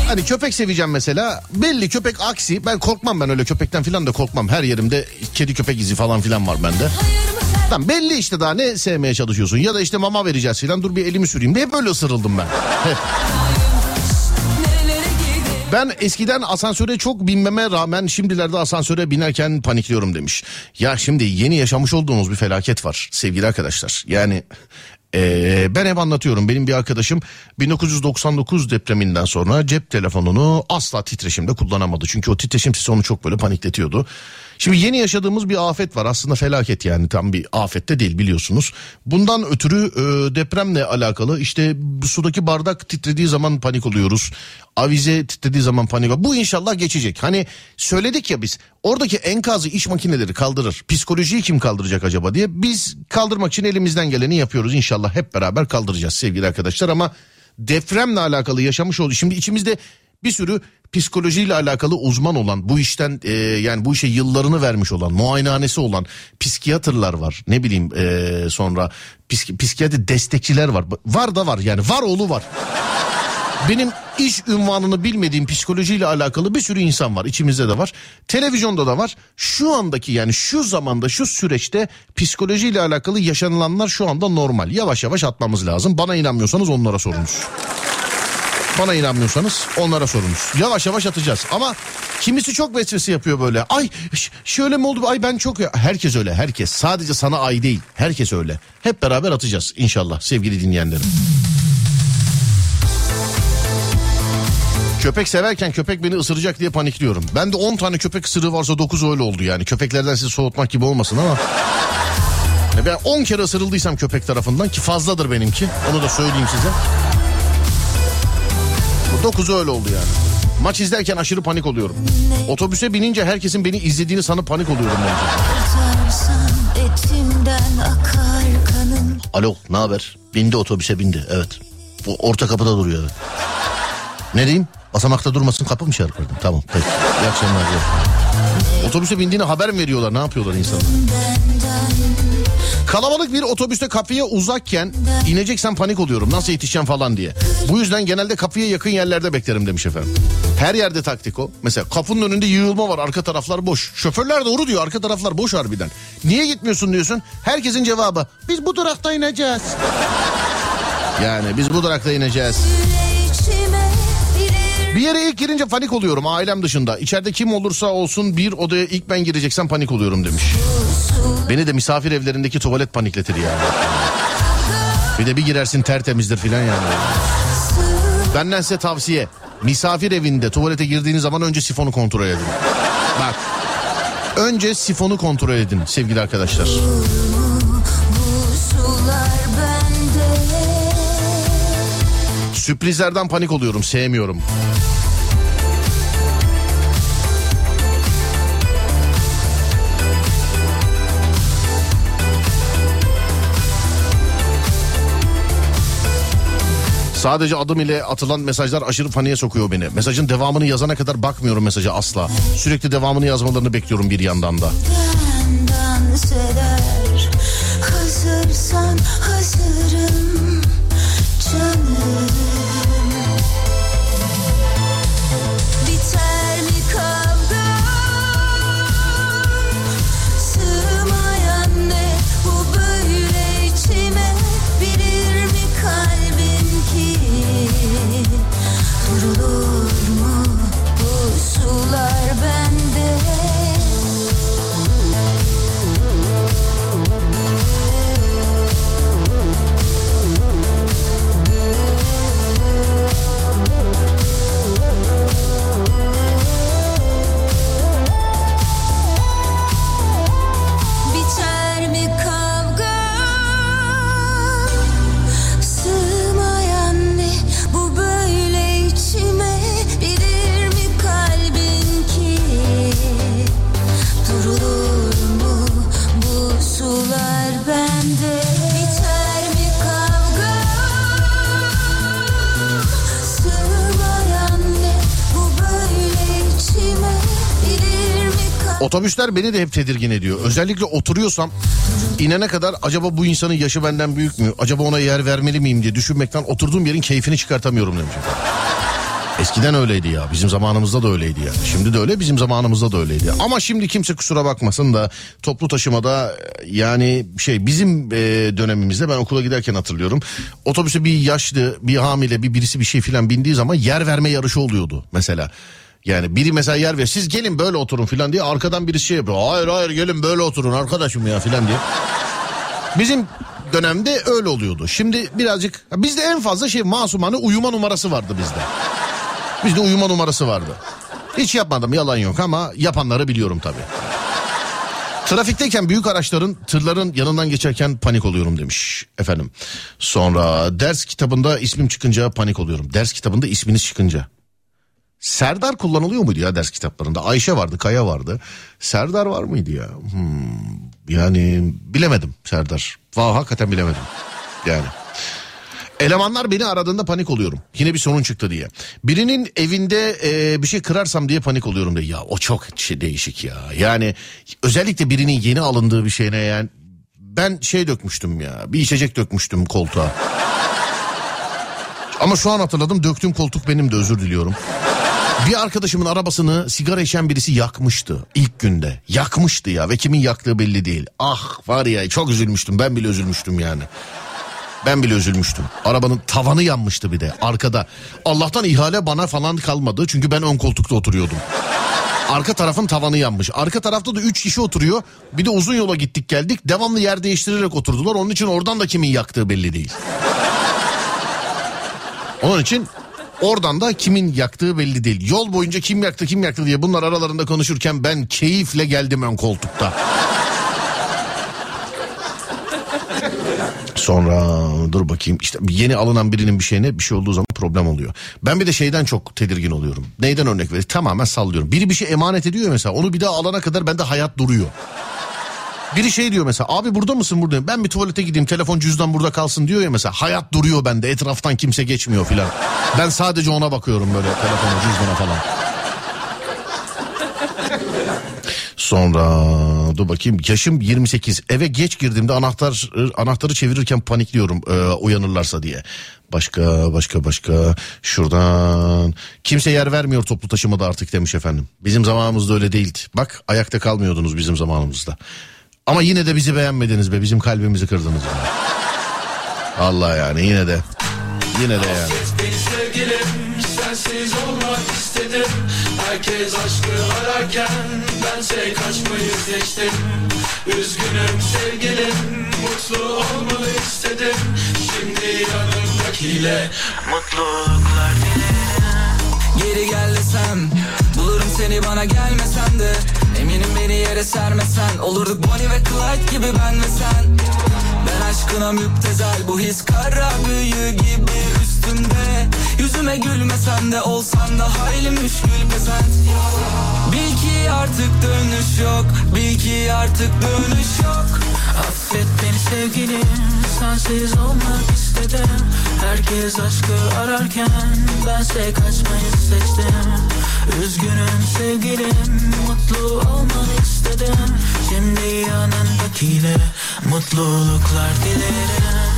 Hani köpek seveceğim mesela. Belli köpek aksi. Ben korkmam ben öyle köpekten filan da korkmam. Her yerimde kedi köpek izi falan filan var bende. Tamam belli işte daha ne sevmeye çalışıyorsun. Ya da işte mama vereceğiz filan. Dur bir elimi süreyim. Hep öyle ısırıldım ben. Hep. Ben eskiden asansöre çok binmeme rağmen şimdilerde asansöre binerken panikliyorum demiş. Ya şimdi yeni yaşamış olduğumuz bir felaket var sevgili arkadaşlar. Yani Ee, ben hep anlatıyorum benim bir arkadaşım 1999 depreminden sonra cep telefonunu asla titreşimde kullanamadı. Çünkü o titreşim sesi onu çok böyle panikletiyordu. Şimdi yeni yaşadığımız bir afet var aslında felaket yani tam bir afette değil biliyorsunuz. Bundan ötürü e, depremle alakalı işte sudaki bardak titrediği zaman panik oluyoruz. Avize titrediği zaman panik oluyoruz. Bu inşallah geçecek. Hani söyledik ya biz oradaki enkazı iş makineleri kaldırır. Psikolojiyi kim kaldıracak acaba diye biz kaldırmak için elimizden geleni yapıyoruz. İnşallah hep beraber kaldıracağız sevgili arkadaşlar ama depremle alakalı yaşamış olduğu şimdi içimizde bir sürü psikolojiyle alakalı uzman olan bu işten e, yani bu işe yıllarını vermiş olan muayenehanesi olan psikiyatrlar var ne bileyim e, sonra psik, psikiyatri destekçiler var var da var yani var oğlu var benim iş ünvanını bilmediğim psikolojiyle alakalı bir sürü insan var. İçimizde de var. Televizyonda da var. Şu andaki yani şu zamanda şu süreçte psikolojiyle alakalı yaşanılanlar şu anda normal. Yavaş yavaş atmamız lazım. Bana inanmıyorsanız onlara sorunuz. Bana inanmıyorsanız onlara sorunuz. Yavaş yavaş atacağız. Ama kimisi çok vesvese yapıyor böyle. Ay şöyle mi oldu? Ay ben çok... Herkes öyle herkes. Sadece sana ay değil. Herkes öyle. Hep beraber atacağız inşallah sevgili dinleyenlerim. Köpek severken köpek beni ısıracak diye panikliyorum. Ben de 10 tane köpek ısırığı varsa 9 öyle oldu yani. Köpeklerden sizi soğutmak gibi olmasın ama. Ben 10 kere ısırıldıysam köpek tarafından ki fazladır benimki. Onu da söyleyeyim size. Bu 9'u öyle oldu yani. Maç izlerken aşırı panik oluyorum. Otobüse binince herkesin beni izlediğini sanıp panik oluyorum bence. Alo ne haber? Bindi otobüse bindi evet. Bu orta kapıda duruyor evet. Ne diyeyim? Basamakta durmasın kapı mı çarpırdım? Tamam peki. İyi akşamlar. Otobüse bindiğini haber mi veriyorlar? Ne yapıyorlar insanlar? Kalabalık bir otobüste kapıya uzakken ineceksen panik oluyorum. Nasıl yetişeceğim falan diye. Bu yüzden genelde kapıya yakın yerlerde beklerim demiş efendim. Her yerde taktik o. Mesela kapının önünde yığılma var arka taraflar boş. Şoförler doğru diyor arka taraflar boş harbiden. Niye gitmiyorsun diyorsun. Herkesin cevabı biz bu durakta ineceğiz. Yani biz bu durakta ineceğiz. Bir yere ilk girince panik oluyorum ailem dışında. İçeride kim olursa olsun bir odaya ilk ben gireceksem panik oluyorum demiş. Beni de misafir evlerindeki tuvalet panikletir yani. Bir de bir girersin tertemizdir filan yani. Benden size tavsiye. Misafir evinde tuvalete girdiğiniz zaman önce sifonu kontrol edin. Bak. Önce sifonu kontrol edin sevgili arkadaşlar. Sürprizlerden panik oluyorum, sevmiyorum. Sadece adım ile atılan mesajlar aşırı paniğe sokuyor beni. Mesajın devamını yazana kadar bakmıyorum mesaja asla. Sürekli devamını yazmalarını bekliyorum bir yandan da. Hazırsan hazırım canım Otobüsler beni de hep tedirgin ediyor. Özellikle oturuyorsam inene kadar acaba bu insanın yaşı benden büyük mü? Acaba ona yer vermeli miyim diye düşünmekten oturduğum yerin keyfini çıkartamıyorum demiş. Eskiden öyleydi ya. Bizim zamanımızda da öyleydi ya. Şimdi de öyle bizim zamanımızda da öyleydi. Ama şimdi kimse kusura bakmasın da toplu taşımada e, yani şey bizim e, dönemimizde ben okula giderken hatırlıyorum. Otobüse bir yaşlı bir hamile bir birisi bir şey filan bindiği zaman yer verme yarışı oluyordu mesela. Yani biri mesela yer ver siz gelin böyle oturun filan diye arkadan birisi şey yapıyor. Hayır hayır gelin böyle oturun arkadaşım ya filan diye. Bizim dönemde öyle oluyordu. Şimdi birazcık bizde en fazla şey masumane uyuma numarası vardı bizde. Bizde uyuma numarası vardı. Hiç yapmadım yalan yok ama yapanları biliyorum tabii. Trafikteyken büyük araçların tırların yanından geçerken panik oluyorum demiş efendim. Sonra ders kitabında ismim çıkınca panik oluyorum. Ders kitabında isminiz çıkınca. Serdar kullanılıyor muydu ya ders kitaplarında? Ayşe vardı, Kaya vardı. Serdar var mıydı ya? Hmm, yani bilemedim Serdar. Vah hakikaten bilemedim. Yani. Elemanlar beni aradığında panik oluyorum. Yine bir sorun çıktı diye. Birinin evinde e, bir şey kırarsam diye panik oluyorum diye. Ya o çok şey değişik ya. Yani özellikle birinin yeni alındığı bir şeyine yani ben şey dökmüştüm ya. Bir içecek dökmüştüm koltuğa. Ama şu an hatırladım döktüğüm koltuk benim de özür diliyorum. Bir arkadaşımın arabasını sigara içen birisi yakmıştı ilk günde. Yakmıştı ya ve kimin yaktığı belli değil. Ah var ya çok üzülmüştüm ben bile üzülmüştüm yani. Ben bile üzülmüştüm. Arabanın tavanı yanmıştı bir de arkada. Allah'tan ihale bana falan kalmadı çünkü ben ön koltukta oturuyordum. Arka tarafın tavanı yanmış. Arka tarafta da 3 kişi oturuyor. Bir de uzun yola gittik geldik. Devamlı yer değiştirerek oturdular. Onun için oradan da kimin yaktığı belli değil. Onun için oradan da kimin yaktığı belli değil. Yol boyunca kim yaktı kim yaktı diye bunlar aralarında konuşurken ben keyifle geldim ön koltukta. Sonra dur bakayım işte yeni alınan birinin bir şeyine bir şey olduğu zaman problem oluyor. Ben bir de şeyden çok tedirgin oluyorum. Neyden örnek vereyim? Tamamen sallıyorum. Biri bir şey emanet ediyor mesela onu bir daha alana kadar bende hayat duruyor. Biri şey diyor mesela abi burada mısın buradayım ben bir tuvalete gideyim telefon cüzdan burada kalsın diyor ya mesela hayat duruyor bende etraftan kimse geçmiyor filan. Ben sadece ona bakıyorum böyle telefona cüzdana falan. Sonra dur bakayım yaşım 28 eve geç girdiğimde anahtar anahtarı çevirirken panikliyorum e, uyanırlarsa diye. Başka başka başka şuradan kimse yer vermiyor toplu taşımada artık demiş efendim. Bizim zamanımızda öyle değildi. Bak ayakta kalmıyordunuz bizim zamanımızda. Ama yine de bizi beğenmediniz be bizim kalbimizi kırdınız. Yani. Allah yani yine de yine de yani. Sensiz olmak istedim Herkes aşkı ararken bense kaçmayı seçtim Üzgünüm sevgilim mutlu olmanı istedim Şimdi yanımdakiyle mutluluklar dilerim Geri gel desem Bulurum seni bana gelmesen de Eminim beni yere sermesen. Olurduk Bonnie ve Clyde gibi ben ve sen. Ben aşkına müptezel Bu his kara büyü gibi üstümde. Yüzüme gülmesen de olsan da hayli müşkül pesent Bil ki artık dönüş yok. Bil ki artık dönüş yok. Affet beni sevgilim Sensiz olmak istedim. Herkes aşkı ararken Bense kaçmayı seçtim. Üzgünüm sevgilim Mutlu olmanı istedim. Şimdi yanındakiyle Mutluluklar dilerim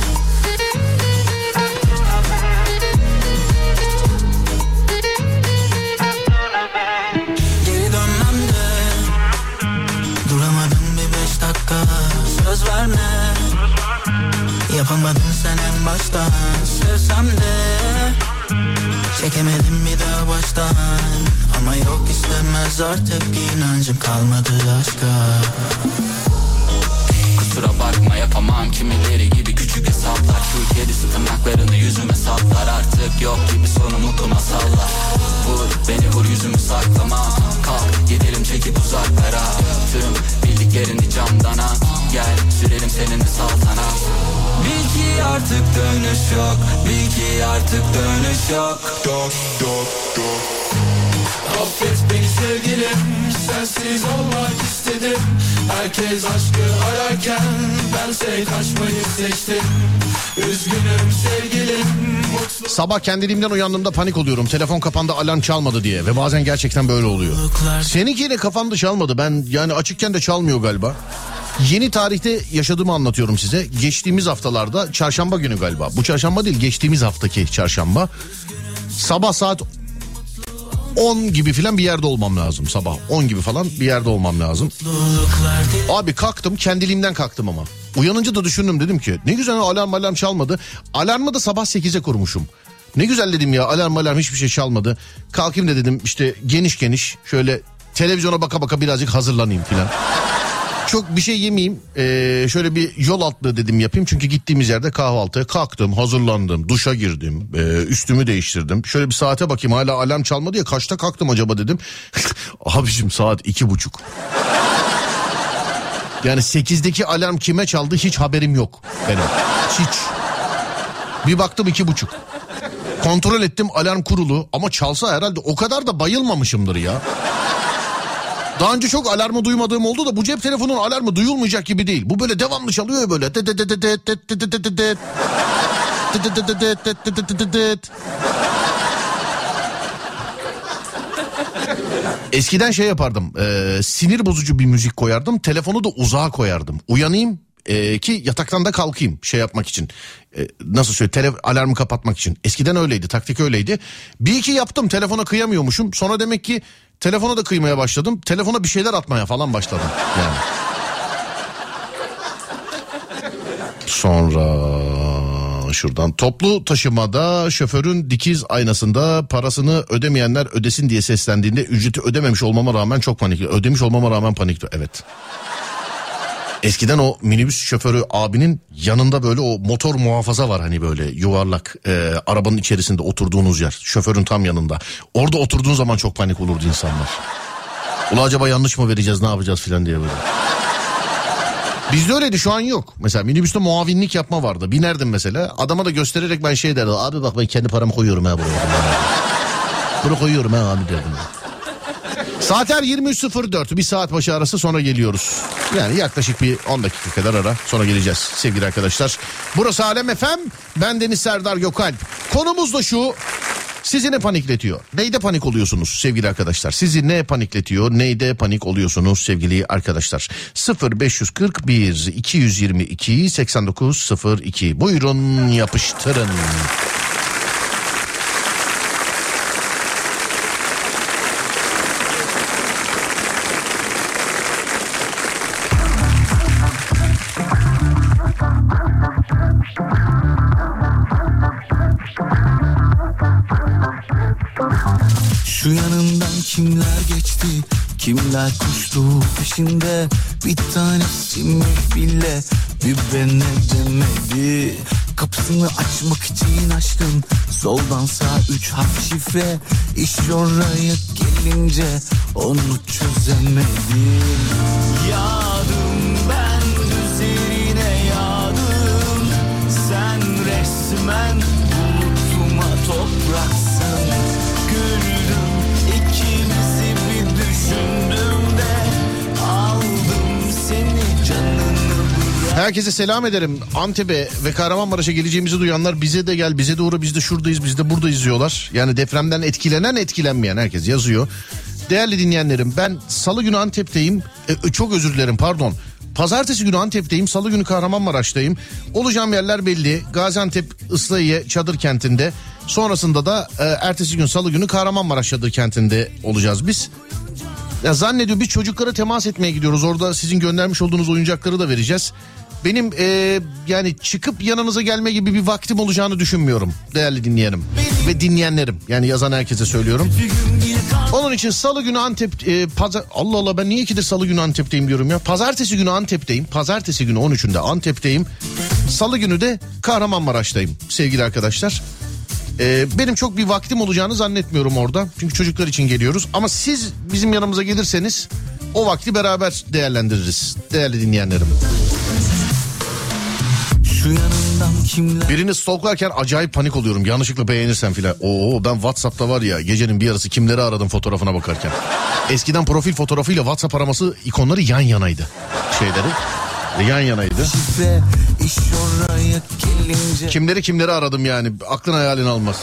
Söz verme. Yapamadın sen en baştan. Sevsem de Çekemedim bir daha baştan. Ama yok istemez artık inancım kalmadı aşka. Kusura bakma yapamam. Kimileri gibi küçük hesaplar. Şu kedisi tırnaklarını yüzüme saplar. Artık yok gibi sonu mutlu masallar Vur beni vur yüzümü saklama. Kalk gidelim çekip uzaklara. Tüm bildiklerini camdan at Gel sürelim seninle saltanat Bil ki artık dönüş yok Bil ki artık dönüş yok Yok yok yok Affet beni sevgilim sensiz olmak istedim Herkes aşkı ararken bense kaçmayı seçtim Üzgünüm sevgilim mutlu Sabah kendiliğimden uyandığımda panik oluyorum. Telefon kapandı alarm çalmadı diye ve bazen gerçekten böyle oluyor. Seninki yine kafanda çalmadı. Ben yani açıkken de çalmıyor galiba. Yeni tarihte yaşadığımı anlatıyorum size. Geçtiğimiz haftalarda çarşamba günü galiba. Bu çarşamba değil geçtiğimiz haftaki çarşamba. Sabah saat 10 gibi falan bir yerde olmam lazım sabah 10 gibi falan bir yerde olmam lazım. Abi kalktım kendiliğimden kalktım ama. Uyanınca da düşündüm dedim ki ne güzel alarm alarm çalmadı. Alarmı da sabah 8'e kurmuşum. Ne güzel dedim ya alarm alarm hiçbir şey çalmadı. Kalkayım da dedim işte geniş geniş şöyle televizyona baka baka birazcık hazırlanayım filan. Çok bir şey yemeyeyim. Ee, şöyle bir yol atlığı dedim yapayım. Çünkü gittiğimiz yerde kahvaltıya kalktım, hazırlandım, duşa girdim, ee, üstümü değiştirdim. Şöyle bir saate bakayım hala alarm çalmadı ya kaçta kalktım acaba dedim. Abicim saat iki buçuk. Yani sekizdeki alarm kime çaldı hiç haberim yok benim. Hiç. Bir baktım iki buçuk. Kontrol ettim alarm kurulu ama çalsa herhalde o kadar da bayılmamışımdır ya. Daha önce çok alarmı duymadığım oldu da bu cep telefonunun alarmı duyulmayacak gibi değil. Bu böyle devamlı çalıyor böyle. Eskiden şey yapardım. E, sinir bozucu bir müzik koyardım. Telefonu da uzağa koyardım. Uyanayım e, ki yataktan da kalkayım şey yapmak için. E, nasıl söyle tele, alarmı kapatmak için. Eskiden öyleydi taktik öyleydi. Bir iki yaptım telefona kıyamıyormuşum. Sonra demek ki telefona da kıymaya başladım. Telefona bir şeyler atmaya falan başladım yani. Sonra şuradan toplu taşımada şoförün dikiz aynasında parasını ödemeyenler ödesin diye seslendiğinde ücreti ödememiş olmama rağmen çok panikli. Ödemiş olmama rağmen panikli. Evet. Eskiden o minibüs şoförü abinin yanında böyle o motor muhafaza var hani böyle yuvarlak e, arabanın içerisinde oturduğunuz yer. Şoförün tam yanında. Orada oturduğun zaman çok panik olurdu insanlar. Ula acaba yanlış mı vereceğiz ne yapacağız filan diye böyle. Bizde öyleydi şu an yok. Mesela minibüste muavinlik yapma vardı. Binerdim mesela. Adama da göstererek ben şey derdim. Abi bak ben kendi paramı koyuyorum ha buraya. Bunu koyuyorum ha abi derdim. Saatler 23.04 bir saat başı arası sonra geliyoruz. Yani yaklaşık bir 10 dakika kadar ara sonra geleceğiz sevgili arkadaşlar. Burası Alem FM ben Deniz Serdar Gökalp. Konumuz da şu sizi ne panikletiyor? Neyde panik oluyorsunuz sevgili arkadaşlar? Sizi ne panikletiyor? Neyde panik oluyorsunuz sevgili arkadaşlar? 0541 222 8902 buyurun yapıştırın. Koştu peşinde Bir tanesi mi bile Bir bene demedi? Kapısını açmak için açtım Soldan sağ üç harf şifre. İş oraya gelince Onu çözemedim. Yağdım Herkese selam ederim. Antep'e ve Kahramanmaraş'a geleceğimizi duyanlar bize de gel, bize de uğra, biz de şuradayız, biz de buradayız diyorlar. Yani depremden etkilenen, etkilenmeyen herkes yazıyor. Değerli dinleyenlerim ben salı günü Antep'teyim. E, çok özür dilerim pardon. Pazartesi günü Antep'teyim, salı günü Kahramanmaraş'tayım. Olacağım yerler belli. Gaziantep Islahiye Çadır Kenti'nde. Sonrasında da e, ertesi gün salı günü Kahramanmaraş Çadır Kenti'nde olacağız biz. Ya zannediyor biz çocuklara temas etmeye gidiyoruz. Orada sizin göndermiş olduğunuz oyuncakları da vereceğiz. Benim e, yani çıkıp yanınıza gelme gibi bir vaktim olacağını düşünmüyorum değerli dinleyenim ve dinleyenlerim. Yani yazan herkese söylüyorum. Onun için salı günü Antep e, pazar Allah Allah ben niye ikidir salı günü Antep'teyim diyorum ya. Pazartesi günü Antep'teyim. Pazartesi günü 13'ünde Antep'teyim. Salı günü de Kahramanmaraş'tayım sevgili arkadaşlar. Ee, benim çok bir vaktim olacağını zannetmiyorum orada. Çünkü çocuklar için geliyoruz. Ama siz bizim yanımıza gelirseniz o vakti beraber değerlendiririz. Değerli dinleyenlerim. Kimler Birini stalklarken acayip panik oluyorum. Yanlışlıkla beğenirsem filan. Oo ben Whatsapp'ta var ya gecenin bir yarısı kimleri aradım fotoğrafına bakarken. Eskiden profil fotoğrafıyla WhatsApp araması ikonları yan yanaydı. Şeyleri yan yanaydı. şifre gelince Kimleri kimleri aradım yani. Aklın hayalin almaz.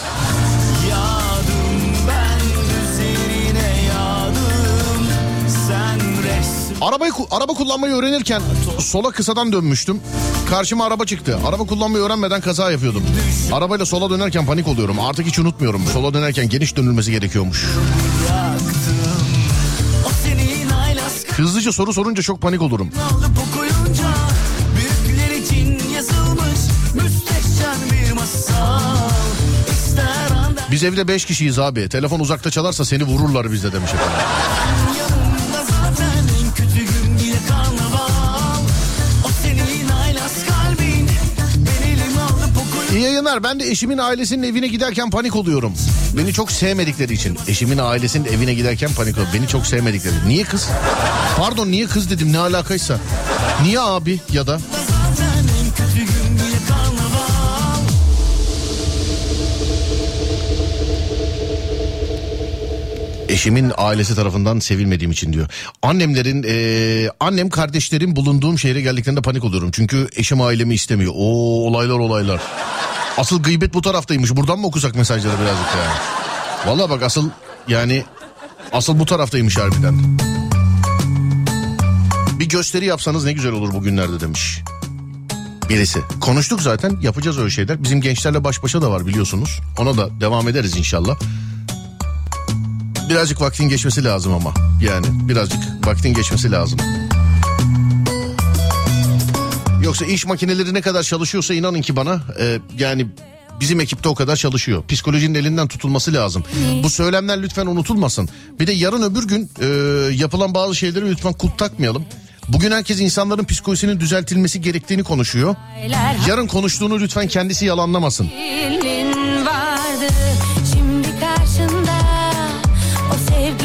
Arabayı araba kullanmayı öğrenirken sola kısadan dönmüştüm. Karşıma araba çıktı. Araba kullanmayı öğrenmeden kaza yapıyordum. Arabayla sola dönerken panik oluyorum. Artık hiç unutmuyorum. Sola dönerken geniş dönülmesi gerekiyormuş. Hızlıca soru sorunca çok panik olurum. Biz evde 5 kişiyiz abi. Telefon uzakta çalarsa seni vururlar bizde demiş efendim. Yayınlar. Ben de eşimin ailesinin evine giderken panik oluyorum. Beni çok sevmedikleri için. Eşimin ailesinin evine giderken panik oluyorum. Beni çok sevmedikleri. Niye kız? Pardon niye kız dedim ne alakaysa. Niye abi ya da? Eşimin ailesi tarafından sevilmediğim için diyor. Annemlerin, eee, annem kardeşlerim bulunduğum şehre geldiklerinde panik oluyorum. Çünkü eşim ailemi istemiyor. Oo olaylar olaylar. Asıl gıybet bu taraftaymış. Buradan mı okusak mesajları birazcık yani? Valla bak asıl yani asıl bu taraftaymış harbiden. Bir gösteri yapsanız ne güzel olur bugünlerde demiş. Birisi. Konuştuk zaten yapacağız öyle şeyler. Bizim gençlerle baş başa da var biliyorsunuz. Ona da devam ederiz inşallah. Birazcık vaktin geçmesi lazım ama. Yani birazcık vaktin geçmesi lazım. Yoksa iş makineleri ne kadar çalışıyorsa inanın ki bana e, yani bizim ekipte o kadar çalışıyor. Psikolojinin elinden tutulması lazım. Bu söylemler lütfen unutulmasın. Bir de yarın öbür gün e, yapılan bazı şeyleri lütfen kut takmayalım. Bugün herkes insanların psikolojisinin düzeltilmesi gerektiğini konuşuyor. Yarın konuştuğunu lütfen kendisi yalanlamasın.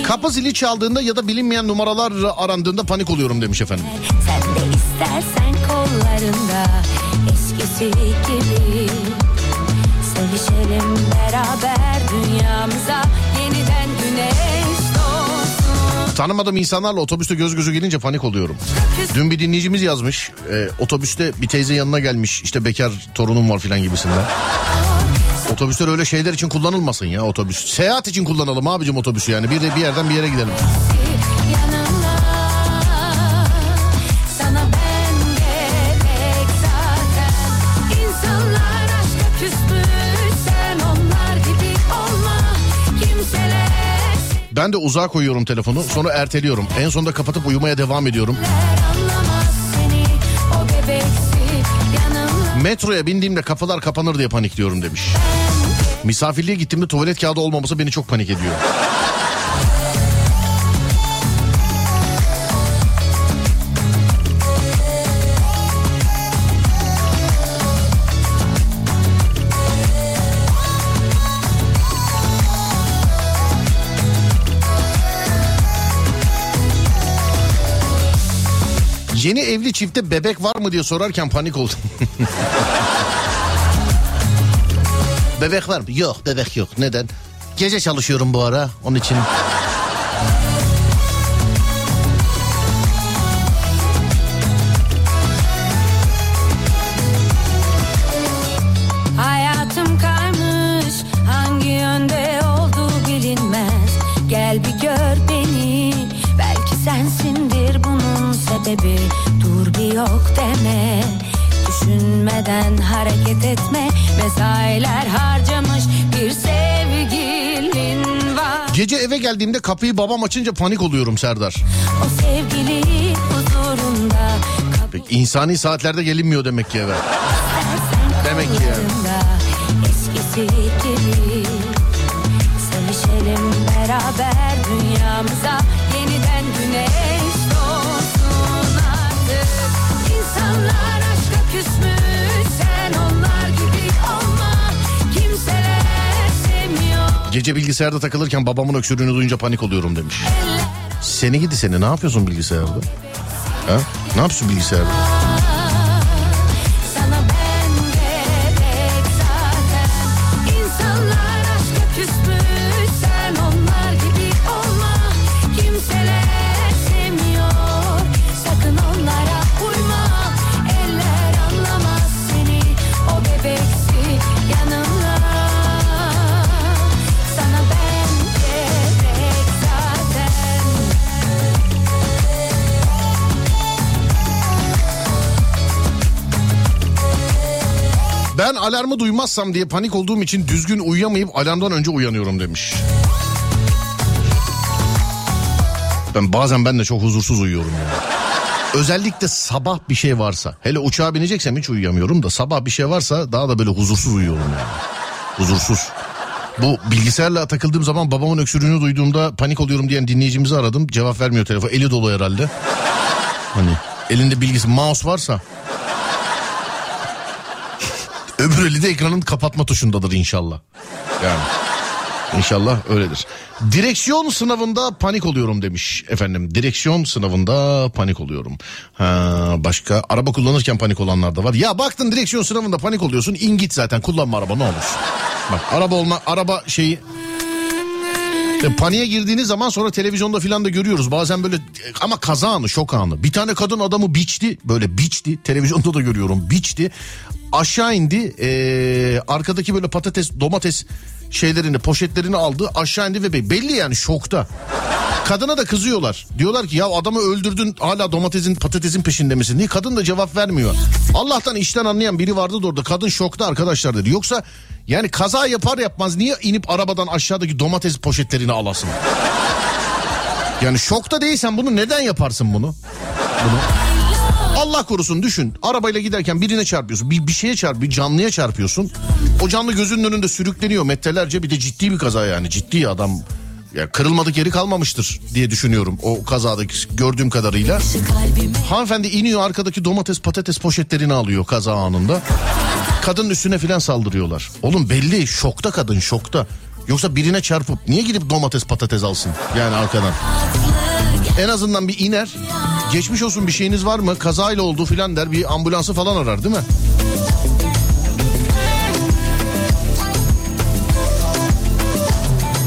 Kapı zili çaldığında ya da bilinmeyen numaralar arandığında panik oluyorum demiş efendim. sen de istersen kollarında eskisi gibi sevişelim beraber dünyamıza yeniden güneş doğsun. Tanımadığım insanlarla otobüste göz göze gelince panik oluyorum. Dün bir dinleyicimiz yazmış. e, otobüste bir teyze yanına gelmiş. işte bekar torunum var filan gibisinden. Otobüsler öyle şeyler için kullanılmasın ya otobüs. Seyahat için kullanalım abicim otobüsü yani. Bir de bir yerden bir yere gidelim. Ben de uzağa koyuyorum telefonu sonra erteliyorum. En sonunda kapatıp uyumaya devam ediyorum. Metroya bindiğimde kapılar kapanır diye panikliyorum demiş. Misafirliğe gittiğimde tuvalet kağıdı olmaması beni çok panik ediyor. Yeni evli çifte bebek var mı diye sorarken panik oldum. bebek var mı? Yok bebek yok. Neden? Gece çalışıyorum bu ara onun için. Mesailer harcamış bir sevgilin var Gece eve geldiğimde kapıyı babam açınca panik oluyorum Serdar. O sevgili huzurunda Peki, insani saatlerde gelinmiyor demek ki eve. Demek ki yani. Gece bilgisayarda takılırken babamın öksürüğünü duyunca panik oluyorum demiş. Seni gidi seni ne yapıyorsun bilgisayarda? Ha? Ne yapıyorsun bilgisayarda? Alarmı duymazsam diye panik olduğum için düzgün uyuyamayıp alarmdan önce uyanıyorum demiş. Ben bazen ben de çok huzursuz uyuyorum ya. Özellikle sabah bir şey varsa. Hele uçağa bineceksem hiç uyuyamıyorum da sabah bir şey varsa daha da böyle huzursuz uyuyorum yani. Huzursuz. Bu bilgisayarla takıldığım zaman babamın öksürüğünü duyduğumda panik oluyorum diyen dinleyicimizi aradım. Cevap vermiyor telefon. Eli dolu herhalde. Hani elinde bilgisi mouse varsa Öbür eli de ekranın kapatma tuşundadır inşallah. Yani inşallah öyledir. Direksiyon sınavında panik oluyorum demiş efendim. Direksiyon sınavında panik oluyorum. Ha, başka araba kullanırken panik olanlar da var. Ya baktın direksiyon sınavında panik oluyorsun. in git zaten kullanma araba ne olur. Bak araba olma araba şeyi e, Paniğe girdiğiniz zaman sonra televizyonda filan da görüyoruz. Bazen böyle ama kaza anı, şok anı. Bir tane kadın adamı biçti. Böyle biçti. Televizyonda da görüyorum. Biçti. Aşağı indi. Ee, arkadaki böyle patates, domates şeylerini, poşetlerini aldı. Aşağı indi ve be- belli yani şokta. Kadına da kızıyorlar. Diyorlar ki ya adamı öldürdün hala domatesin patatesin peşinde misin diye. Kadın da cevap vermiyor. Allah'tan işten anlayan biri vardı da orada. Kadın şokta arkadaşlar dedi. Yoksa yani kaza yapar yapmaz niye inip arabadan aşağıdaki domates poşetlerini alasın? Yani şokta değilsen bunu neden yaparsın bunu? Bunu. Allah korusun düşün. Arabayla giderken birine çarpıyorsun. Bir, bir şeye çarp, bir canlıya çarpıyorsun. O canlı gözünün önünde sürükleniyor metrelerce. Bir de ciddi bir kaza yani. Ciddi adam. Ya kırılmadık yeri kalmamıştır diye düşünüyorum o kazadaki gördüğüm kadarıyla. Hanımefendi iniyor arkadaki domates patates poşetlerini alıyor kaza anında. Kadının üstüne filan saldırıyorlar. Oğlum belli şokta kadın şokta. Yoksa birine çarpıp niye gidip domates patates alsın yani arkadan. En azından bir iner. Geçmiş olsun bir şeyiniz var mı? Kazayla oldu filan der. Bir ambulansı falan arar değil mi?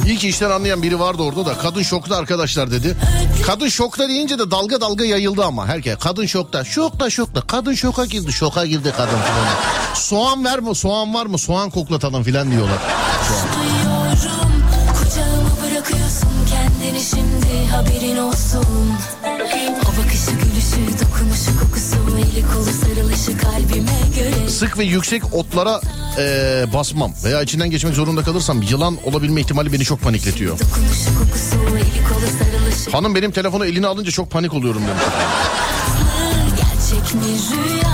İyi ki işten anlayan biri vardı orada da kadın şokta arkadaşlar dedi. Kadın şokta deyince de dalga dalga yayıldı ama herkes. Kadın şokta. Şokta şokta. Kadın şoka girdi. Şoka girdi kadın filan. Soğan ver mi? Soğan var mı? Soğan koklatalım filan diyorlar. Kendini şimdi haberin olsun. Sık ve yüksek otlara eee, basmam veya içinden geçmek zorunda kalırsam yılan olabilme ihtimali beni çok panikletiyor. Hanım benim telefonu eline alınca çok panik oluyorum demiş. gerçek mi rüya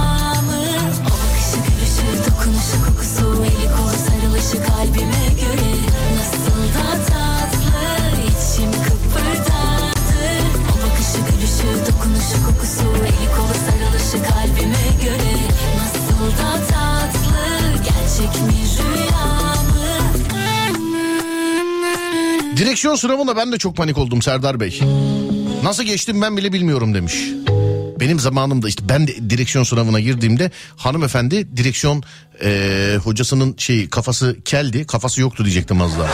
Direksiyon sınavında ben de çok panik oldum Serdar Bey. Nasıl geçtim ben bile bilmiyorum demiş. Benim zamanımda işte ben de direksiyon sınavına girdiğimde hanımefendi direksiyon eee, hocasının şey kafası keldi kafası yoktu diyecektim az daha.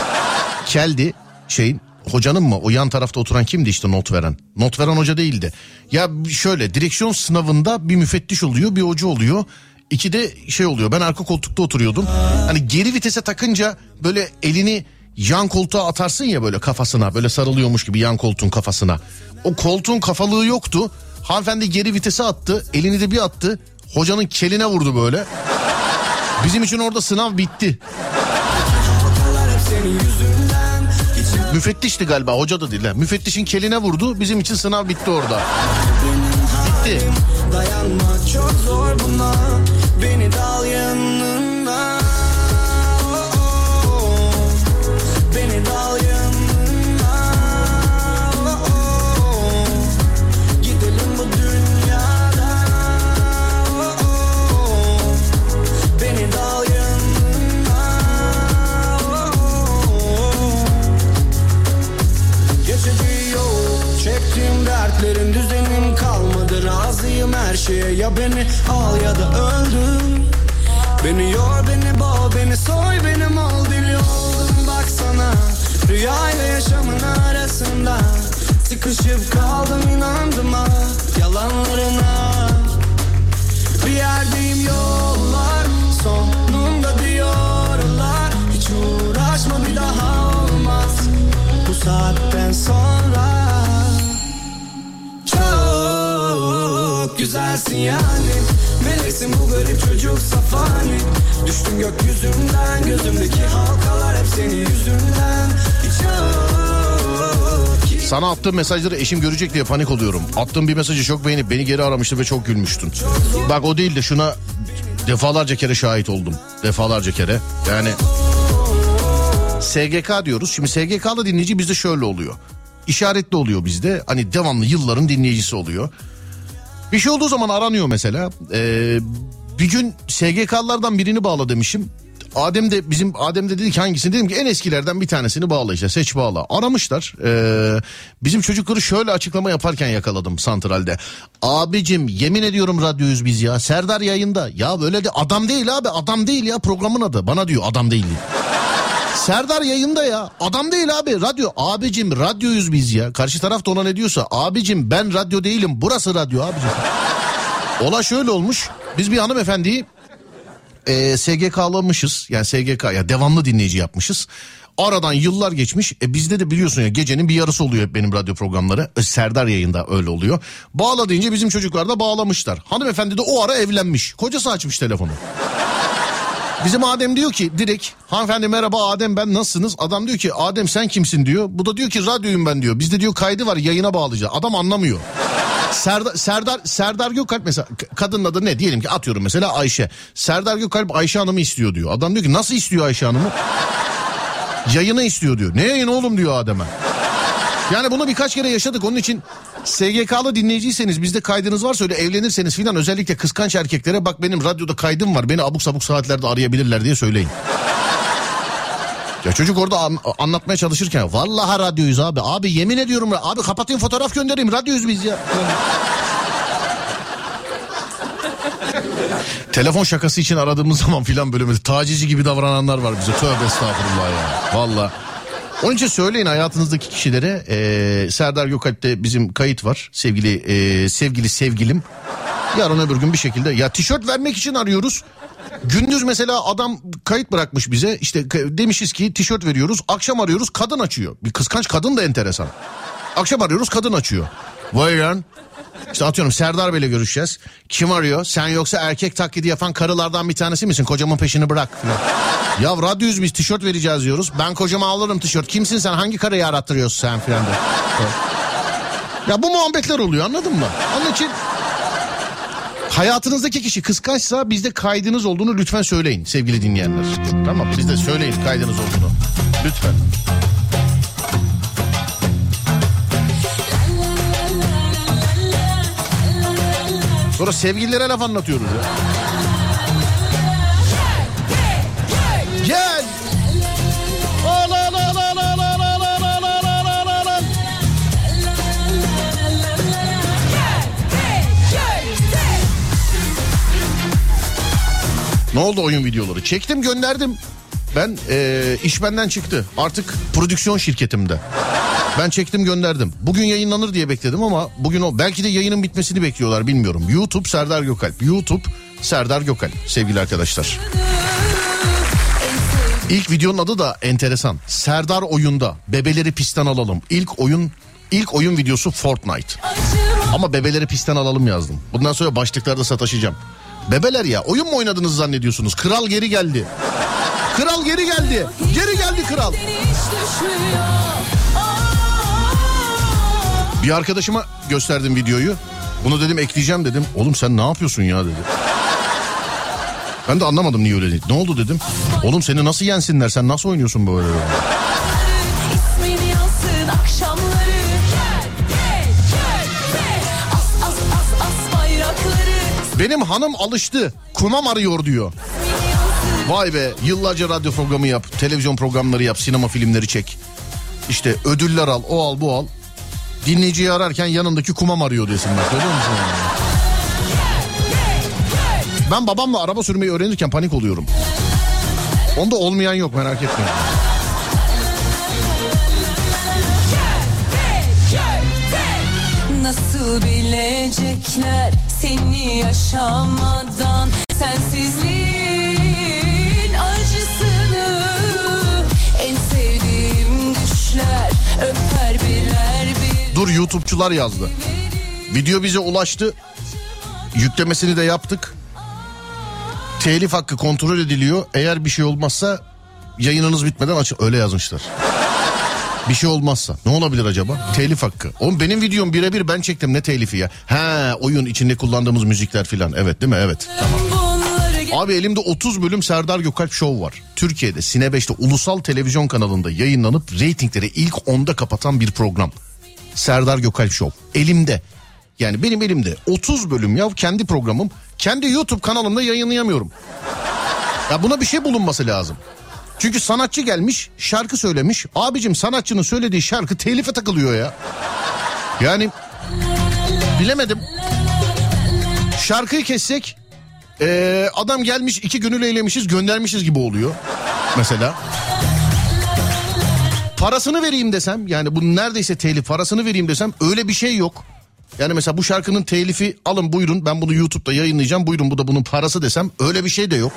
keldi şeyin hocanın mı o yan tarafta oturan kimdi işte not veren. Not veren hoca değildi. Ya şöyle direksiyon sınavında bir müfettiş oluyor bir hoca oluyor. İki de şey oluyor ben arka koltukta oturuyordum. Hani geri vitese takınca böyle elini yan koltuğa atarsın ya böyle kafasına böyle sarılıyormuş gibi yan koltuğun kafasına. O koltuğun kafalığı yoktu. Hanımefendi geri vitese attı elini de bir attı. Hocanın keline vurdu böyle. Bizim için orada sınav bitti. Müfettişti galiba hoca da değil. Müfettişin keline vurdu bizim için sınav bitti orada. Bitti. Dayanmak çok zor buna Beni dal her şeye ya beni al ya da öldür. Beni yor beni boğ beni soy benim ol deli oldum baksana Rüyayla yaşamın arasında Sıkışıp kaldım inandım ha yalanlarına. Bir yerdeyim yollar sonunda diyorlar. Hiç uğraşma bir daha olmaz. Bu saatten sonra güzelsin yani Meleksin bu garip çocuk safani Düştüm gökyüzünden Gözümdeki halkalar hep senin yüzünden Çok Sana attığım mesajları eşim görecek diye panik oluyorum. Attığım bir mesajı çok beğenip beni geri aramıştı ve çok gülmüştün. Bak o değil de şuna defalarca kere şahit oldum. Defalarca kere. Yani SGK diyoruz. Şimdi SGK'lı dinleyici bizde şöyle oluyor. İşaretli oluyor bizde. Hani devamlı yılların dinleyicisi oluyor. Bir şey olduğu zaman aranıyor mesela. Ee, bir gün SGK'lardan birini bağla demişim. Adem de bizim Adem de dedi ki hangisini dedim ki en eskilerden bir tanesini bağla işte seç bağla. Aramışlar. Ee, bizim çocukları şöyle açıklama yaparken yakaladım santralde. Abicim yemin ediyorum radyoyuz biz ya. Serdar yayında. Ya böyle de adam değil abi adam değil ya programın adı. Bana diyor adam değil diyor. Serdar yayında ya. Adam değil abi radyo. Abicim radyoyuz biz ya. Karşı taraf da ona ne diyorsa. Abicim ben radyo değilim burası radyo abicim. Ola şöyle olmuş. Biz bir hanımefendiyi e, SGK'lamışız. Yani SGK ya devamlı dinleyici yapmışız. Aradan yıllar geçmiş. E bizde de biliyorsun ya gecenin bir yarısı oluyor hep benim radyo programları. E, Serdar yayında öyle oluyor. Bağla deyince bizim çocuklar da bağlamışlar. Hanımefendi de o ara evlenmiş. Kocası açmış telefonu. Bizim Adem diyor ki direkt hanımefendi merhaba Adem ben nasılsınız? Adam diyor ki Adem sen kimsin diyor. Bu da diyor ki radyoyum ben diyor. Bizde diyor kaydı var yayına bağlayacağız. Adam anlamıyor. Serdar, Serdar, Serdar Gökalp mesela kadının adı ne diyelim ki atıyorum mesela Ayşe. Serdar Gökalp Ayşe Hanım'ı istiyor diyor. Adam diyor ki nasıl istiyor Ayşe Hanım'ı? Yayını istiyor diyor. Ne yayını oğlum diyor Adem'e. Yani bunu birkaç kere yaşadık onun için SGK'lı dinleyiciyseniz bizde kaydınız varsa öyle evlenirseniz filan özellikle kıskanç erkeklere bak benim radyoda kaydım var beni abuk sabuk saatlerde arayabilirler diye söyleyin. Ya çocuk orada an- anlatmaya çalışırken vallahi radyoyuz abi. Abi yemin ediyorum abi kapatayım fotoğraf göndereyim radyoyuz biz ya. Telefon şakası için aradığımız zaman filan böyle, tacizci gibi davrananlar var bize. Tövbe estağfurullah ya. Valla. Onun için söyleyin hayatınızdaki kişilere e, Serdar Gökalp'te bizim kayıt var. Sevgili e, sevgili sevgilim. Yarın öbür gün bir şekilde ya tişört vermek için arıyoruz. Gündüz mesela adam kayıt bırakmış bize işte demişiz ki tişört veriyoruz akşam arıyoruz kadın açıyor. Bir kıskanç kadın da enteresan. Akşam arıyoruz kadın açıyor. Vay lan işte atıyorum Serdar Bey'le görüşeceğiz. Kim arıyor? Sen yoksa erkek taklidi yapan karılardan bir tanesi misin? Kocamın peşini bırak falan. ya radyoyuz biz tişört vereceğiz diyoruz. Ben kocama alırım tişört. Kimsin sen? Hangi karıyı arattırıyorsun sen filan de. ya bu muhabbetler oluyor anladın mı? Onun için hayatınızdaki kişi kıskançsa bizde kaydınız olduğunu lütfen söyleyin sevgili dinleyenler. Tamam bizde söyleyin kaydınız olduğunu. Lütfen. Sonra sevgililere laf anlatıyoruz ya. Gel. Ne oldu oyun videoları? Çektim gönderdim. Ben eee, iş benden çıktı. Artık prodüksiyon şirketimde. Ben çektim gönderdim. Bugün yayınlanır diye bekledim ama bugün o belki de yayının bitmesini bekliyorlar bilmiyorum. YouTube Serdar Gökalp. YouTube Serdar Gökalp sevgili arkadaşlar. İlk videonun adı da enteresan. Serdar oyunda bebeleri pistten alalım. İlk oyun ilk oyun videosu Fortnite. Ama bebeleri pistten alalım yazdım. Bundan sonra başlıklarda sataşacağım. Bebeler ya oyun mu oynadınız zannediyorsunuz? Kral geri geldi. Kral geri geldi. Geri geldi kral. Bir arkadaşıma gösterdim videoyu. Bunu dedim ekleyeceğim dedim. Oğlum sen ne yapıyorsun ya dedi. Ben de anlamadım niye öyle dedi. Ne oldu dedim. Oğlum seni nasıl yensinler sen nasıl oynuyorsun böyle? Bayrakları Benim hanım alıştı. Kumam arıyor diyor. Vay be yıllarca radyo programı yap, televizyon programları yap, sinema filmleri çek. İşte ödüller al, o al, bu al. Dinleyiciyi ararken yanındaki kumam arıyor diyorsun bak görüyor musun? Ben babamla araba sürmeyi öğrenirken panik oluyorum. Onda olmayan yok merak etmeyin. Nasıl bilecekler seni yaşamadan Sensizliğin Dur YouTube'çular yazdı. Video bize ulaştı. Yüklemesini de yaptık. Telif hakkı kontrol ediliyor. Eğer bir şey olmazsa yayınınız bitmeden açık. Öyle yazmışlar. Bir şey olmazsa. Ne olabilir acaba? Telif hakkı. Oğlum benim videom birebir ben çektim. Ne telifi ya? He oyun içinde kullandığımız müzikler filan. Evet değil mi? Evet. Tamam. Abi elimde 30 bölüm Serdar Gökalp Show var. Türkiye'de Sine 5'te ulusal televizyon kanalında yayınlanıp reytingleri ilk 10'da kapatan bir program. Serdar Gökalp Show. Elimde. Yani benim elimde 30 bölüm ya kendi programım kendi YouTube kanalımda yayınlayamıyorum. Ya buna bir şey bulunması lazım. Çünkü sanatçı gelmiş şarkı söylemiş. Abicim sanatçının söylediği şarkı telife takılıyor ya. Yani bilemedim. Şarkıyı kessek ee, adam gelmiş iki gönül eylemişiz göndermişiz gibi oluyor. Mesela. Parasını vereyim desem yani bu neredeyse telif parasını vereyim desem öyle bir şey yok. Yani mesela bu şarkının telifi alın buyurun ben bunu YouTube'da yayınlayacağım buyurun bu da bunun parası desem öyle bir şey de yok.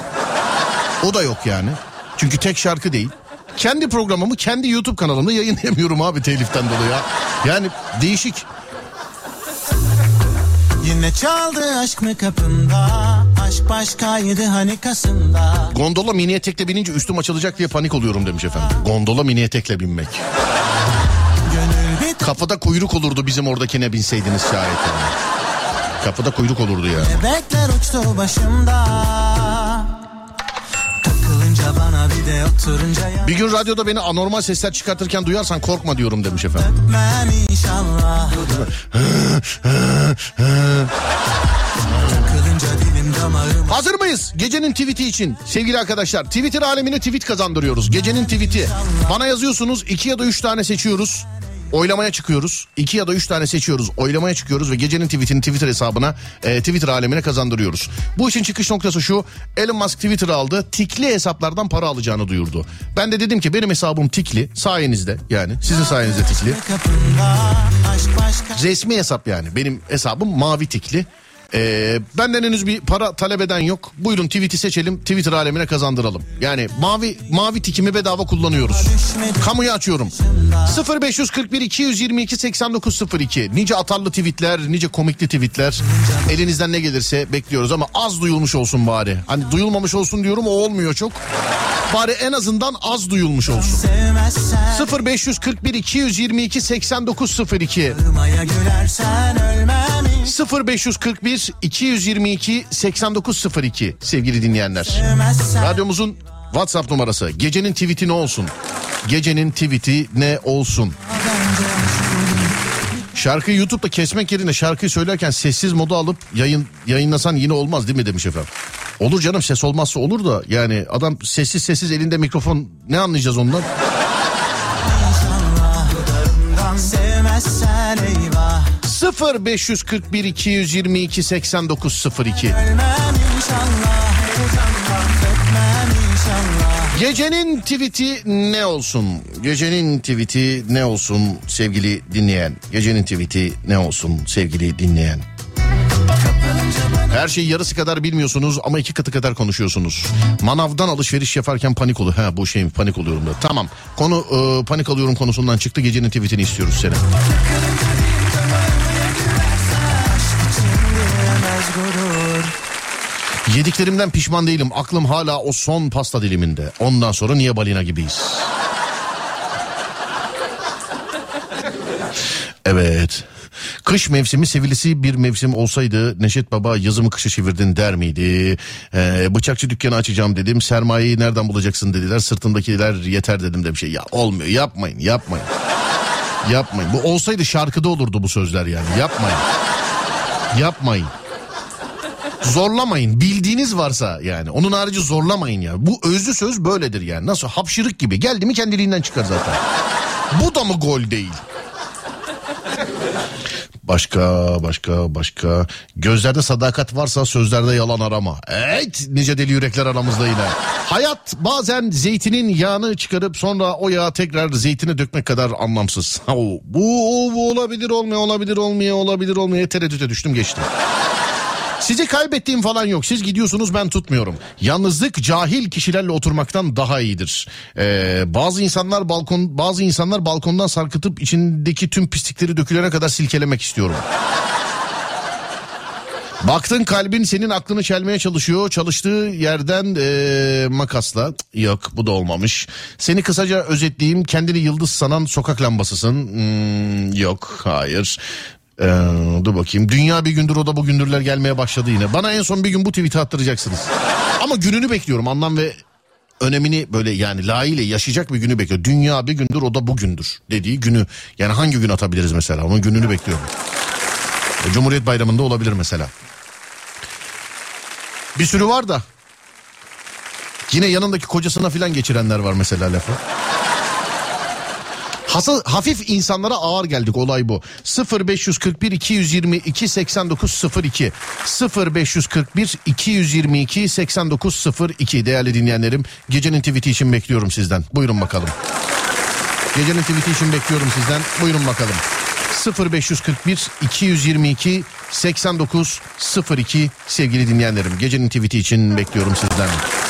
O da yok yani. Çünkü tek şarkı değil. Kendi programımı kendi YouTube kanalımda yayınlayamıyorum abi teliften dolayı ya. Yani değişik. Yine çaldı aşk mı kapında Aşk başkaydı hani kasımda Gondola mini etekle binince üstüm açılacak diye panik oluyorum demiş efendim. Gondola mini etekle binmek. Kafada kuyruk olurdu bizim oradakine binseydiniz şayet. Kafada kuyruk olurdu ya. Bebekler uçtu başımda Takılınca bana bir de oturunca Bir gün radyoda beni anormal sesler çıkartırken duyarsan korkma diyorum demiş efendim. inşallah Hazır mıyız? Gecenin tweet'i için sevgili arkadaşlar. Twitter alemine tweet kazandırıyoruz. Gecenin tweet'i. Bana yazıyorsunuz iki ya da üç tane seçiyoruz. Oylamaya çıkıyoruz. İki ya da üç tane seçiyoruz. Oylamaya çıkıyoruz ve gecenin tweetini Twitter hesabına e, Twitter alemine kazandırıyoruz. Bu işin çıkış noktası şu. Elon Musk Twitter aldı. Tikli hesaplardan para alacağını duyurdu. Ben de dedim ki benim hesabım tikli. Sayenizde yani. Sizin sayenizde tikli. Resmi hesap yani. Benim hesabım mavi tikli. Ee, benden henüz bir para talep eden yok. Buyurun tweet'i seçelim. Twitter alemine kazandıralım. Yani mavi mavi tikimi bedava kullanıyoruz. Kamuya açıyorum. 0541 222 8902. Nice atarlı tweetler, nice komikli tweetler. Elinizden ne gelirse bekliyoruz ama az duyulmuş olsun bari. Hani duyulmamış olsun diyorum o olmuyor çok. Bari en azından az duyulmuş olsun. sevmezsen 0541 222 8902 Maya gülersen ölmem 0541 222 8902 sevgili dinleyenler. Radyomuzun WhatsApp numarası. Gecenin tweet'i ne olsun? Gecenin tweet'i ne olsun? Şarkıyı YouTube'da kesmek yerine şarkıyı söylerken sessiz moda alıp yayın yayınlasan yine olmaz değil mi demiş efendim. Olur canım ses olmazsa olur da yani adam sessiz sessiz elinde mikrofon ne anlayacağız ondan? Sevmezsen eyvah 0541 222 8902 Ölmem inşallah Heyecandan öpmem inşallah Gecenin tweet'i ne olsun? Gecenin tweet'i ne olsun sevgili dinleyen? Gecenin tweet'i ne olsun sevgili dinleyen? Her şeyi yarısı kadar bilmiyorsunuz ama iki katı kadar konuşuyorsunuz. Manavdan alışveriş yaparken panik oluyor. Ha bu şey panik oluyorum da. Tamam konu e, panik alıyorum konusundan çıktı. Gecenin tweet'ini istiyoruz seni. Yediklerimden pişman değilim. Aklım hala o son pasta diliminde. Ondan sonra niye balina gibiyiz? Evet. Kış mevsimi sevilisi bir mevsim olsaydı Neşet Baba yazımı kışa çevirdin der miydi? Ee, bıçakçı dükkanı açacağım dedim. Sermayeyi nereden bulacaksın dediler. Sırtımdakiler yeter dedim de bir şey. Ya olmuyor yapmayın yapmayın. Yapmayın. Bu olsaydı şarkıda olurdu bu sözler yani. Yapmayın. Yapmayın. Zorlamayın. Bildiğiniz varsa yani. Onun harici zorlamayın ya. Bu özlü söz böyledir yani. Nasıl hapşırık gibi. Geldi mi kendiliğinden çıkar zaten. Bu da mı gol değil? Başka başka başka gözlerde sadakat varsa sözlerde yalan arama. Evet nice deli yürekler aramızda yine. Hayat bazen zeytinin yağını çıkarıp sonra o yağı tekrar zeytine dökmek kadar anlamsız. Bu, bu olabilir olmuyor olabilir olmuyor olabilir olmuyor tereddüte düştüm geçtim. Sizi kaybettiğim falan yok. Siz gidiyorsunuz ben tutmuyorum. Yalnızlık cahil kişilerle oturmaktan daha iyidir. Ee, bazı insanlar balkon bazı insanlar balkondan sarkıtıp içindeki tüm pislikleri dökülene kadar silkelemek istiyorum. Baktın kalbin senin aklını çelmeye çalışıyor. Çalıştığı yerden ee, makasla. Yok bu da olmamış. Seni kısaca özetleyeyim. Kendini yıldız sanan sokak lambasısın. Hmm, yok hayır. Ee, dur bakayım. Dünya bir gündür o da bugündürler gelmeye başladı yine. Bana en son bir gün bu tweet'i attıracaksınız. Ama gününü bekliyorum. Anlam ve önemini böyle yani layığıyla yaşayacak bir günü bekliyor. Dünya bir gündür o da bugündür dediği günü. Yani hangi gün atabiliriz mesela? Onun gününü bekliyorum. E, Cumhuriyet Bayramı'nda olabilir mesela. Bir sürü var da. Yine yanındaki kocasına filan geçirenler var mesela lafı. Hasa, hafif insanlara ağır geldik olay bu. 0541 222 8902 0541 222 8902 değerli dinleyenlerim gecenin tweet'i için bekliyorum sizden. Buyurun bakalım. Gecenin tweet'i için bekliyorum sizden. Buyurun bakalım. 0541 222 8902 sevgili dinleyenlerim. Gecenin tweet'i için bekliyorum sizden.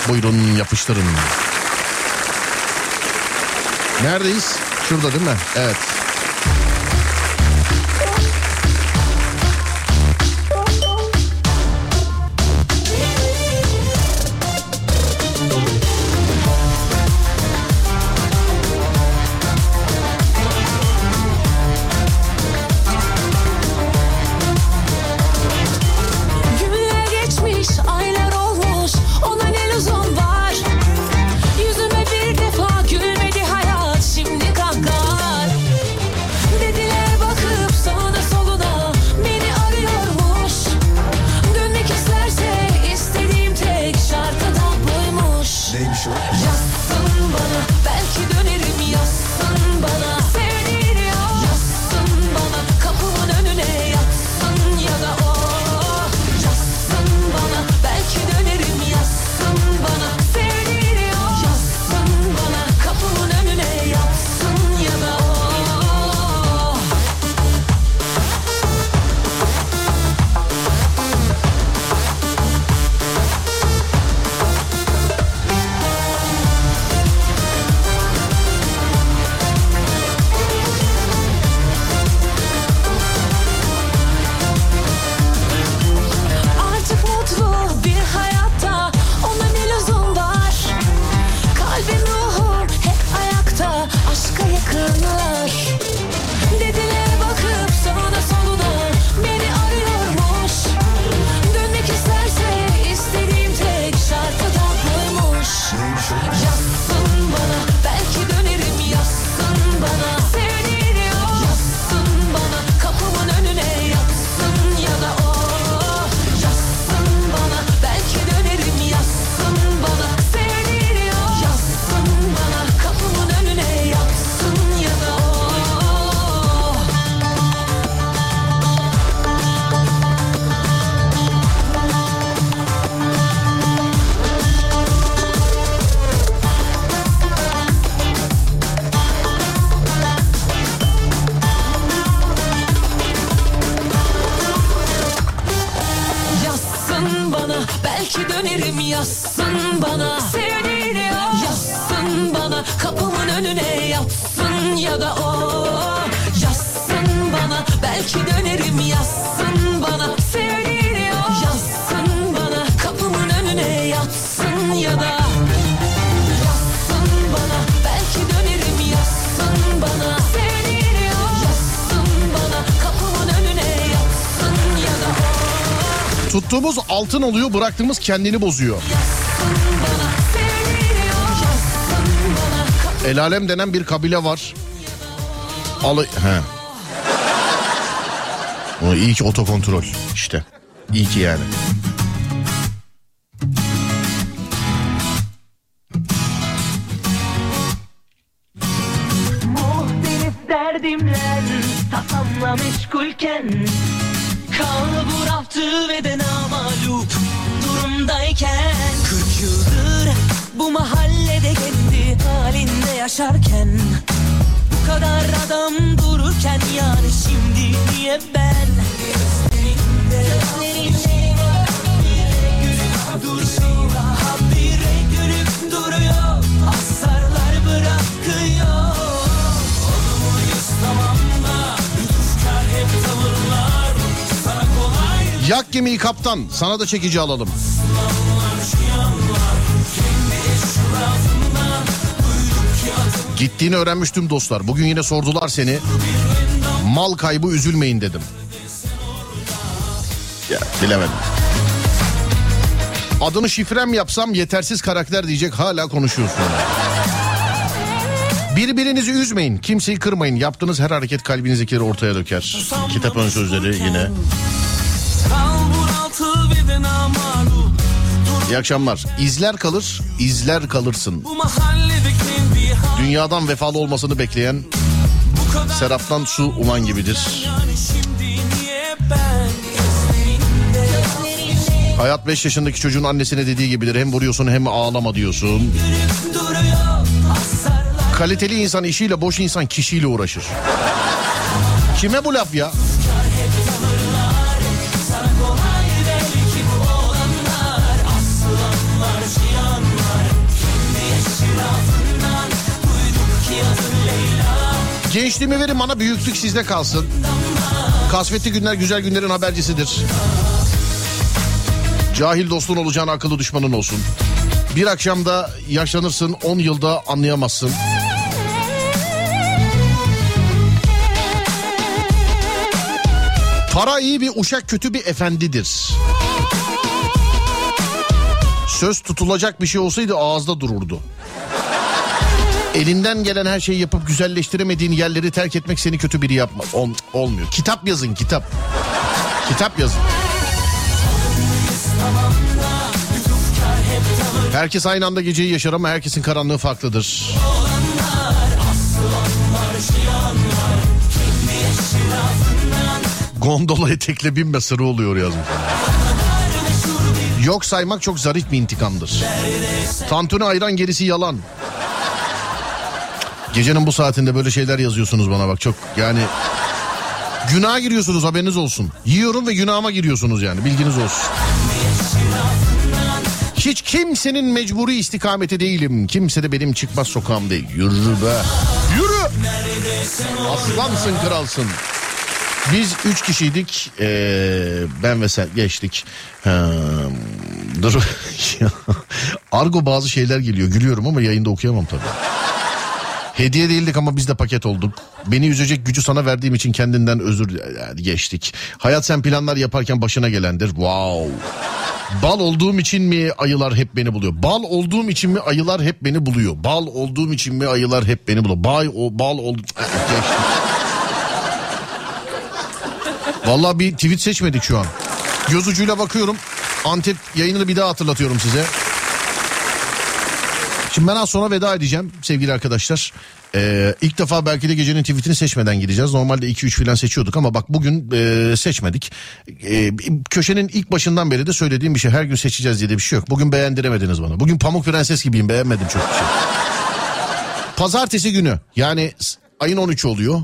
Buyurun yapıştırın. Neredeyiz? Şurada değil mi? Evet. Altın oluyor bıraktığımız kendini bozuyor. El alem denen bir kabile var. Alı... He. O iyi ki otokontrol işte. İyi ki yani. Derdimler tasamla meşgulken Kalburaftı ve de namalup durumdayken Kırk yıldır bu mahallede kendi halinde yaşarken Bu kadar adam dururken yani şimdi niye ben Yak gemiyi kaptan sana da çekici alalım. Gittiğini öğrenmiştim dostlar. Bugün yine sordular seni. Mal kaybı üzülmeyin dedim. Ya bilemedim. Adını şifrem yapsam yetersiz karakter diyecek hala konuşuyorsun. Birbirinizi üzmeyin, kimseyi kırmayın. Yaptığınız her hareket kalbinizdekileri ortaya döker. Kitap ön sözleri yine. İyi akşamlar. İzler kalır, izler kalırsın. Dünyadan vefalı olmasını bekleyen Seraptan su uman gibidir. Hayat 5 yaşındaki çocuğun annesine dediği gibidir. Hem vuruyorsun hem ağlama diyorsun. Kaliteli insan işiyle boş insan kişiyle uğraşır. Kime bu laf ya? Gençliğimi verin bana büyüklük sizde kalsın. Kasvetli günler güzel günlerin habercisidir. Cahil dostun olacağına akıllı düşmanın olsun. Bir akşamda yaşlanırsın 10 yılda anlayamazsın. Para iyi bir uşak kötü bir efendidir. Söz tutulacak bir şey olsaydı ağızda dururdu. Elinden gelen her şeyi yapıp güzelleştiremediğin yerleri terk etmek seni kötü biri yapma. Ol- olmuyor. Kitap yazın kitap. Kitap yazın. Herkes aynı anda geceyi yaşar ama herkesin karanlığı farklıdır. Gondola etekle binme sırrı oluyor yazmış. Yok saymak çok zarif bir intikamdır. Tantuni ayran gerisi yalan. Gecenin bu saatinde böyle şeyler yazıyorsunuz bana bak çok yani günaha giriyorsunuz haberiniz olsun. Yiyorum ve günahıma giriyorsunuz yani bilginiz olsun. Hiç kimsenin mecburi istikameti değilim. Kimse de benim çıkmaz sokağım değil. Yürü be. Yürü. Aslansın kralsın. Biz üç kişiydik. Ee, ben ve sen geçtik. Ha, dur. Argo bazı şeyler geliyor. Gülüyorum ama yayında okuyamam tabii. Hediye değildik ama biz de paket olduk. Beni üzecek gücü sana verdiğim için kendinden özür geçtik. Hayat sen planlar yaparken başına gelendir. Wow. Bal olduğum için mi ayılar hep beni buluyor? Bal olduğum için mi ayılar hep beni buluyor? Bal olduğum için mi ayılar hep beni buluyor? Bay o bal oldu. Vallahi bir tweet seçmedik şu an. Göz ucuyla bakıyorum. Antep yayınını bir daha hatırlatıyorum size. Şimdi ben az sonra veda edeceğim sevgili arkadaşlar. Ee, ilk defa belki de gecenin tweetini seçmeden gideceğiz. Normalde 2-3 falan seçiyorduk ama bak bugün e, seçmedik. E, köşenin ilk başından beri de söylediğim bir şey. Her gün seçeceğiz diye bir şey yok. Bugün beğendiremediniz bana. Bugün Pamuk Prenses gibiyim beğenmedim çok bir şey. Pazartesi günü yani ayın 13 oluyor.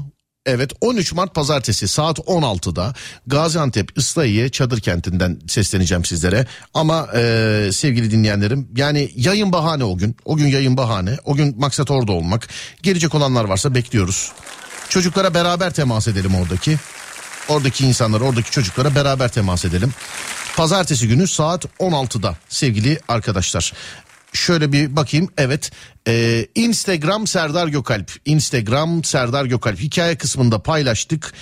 Evet 13 Mart pazartesi saat 16'da Gaziantep Islahiye Çadır Kenti'nden sesleneceğim sizlere. Ama e, sevgili dinleyenlerim yani yayın bahane o gün. O gün yayın bahane. O gün maksat orada olmak. Gelecek olanlar varsa bekliyoruz. Çocuklara beraber temas edelim oradaki. Oradaki insanlara, oradaki çocuklara beraber temas edelim. Pazartesi günü saat 16'da sevgili arkadaşlar. Şöyle bir bakayım. Evet. Ee, Instagram Serdar Gökalp. Instagram Serdar Gökalp. Hikaye kısmında paylaştık.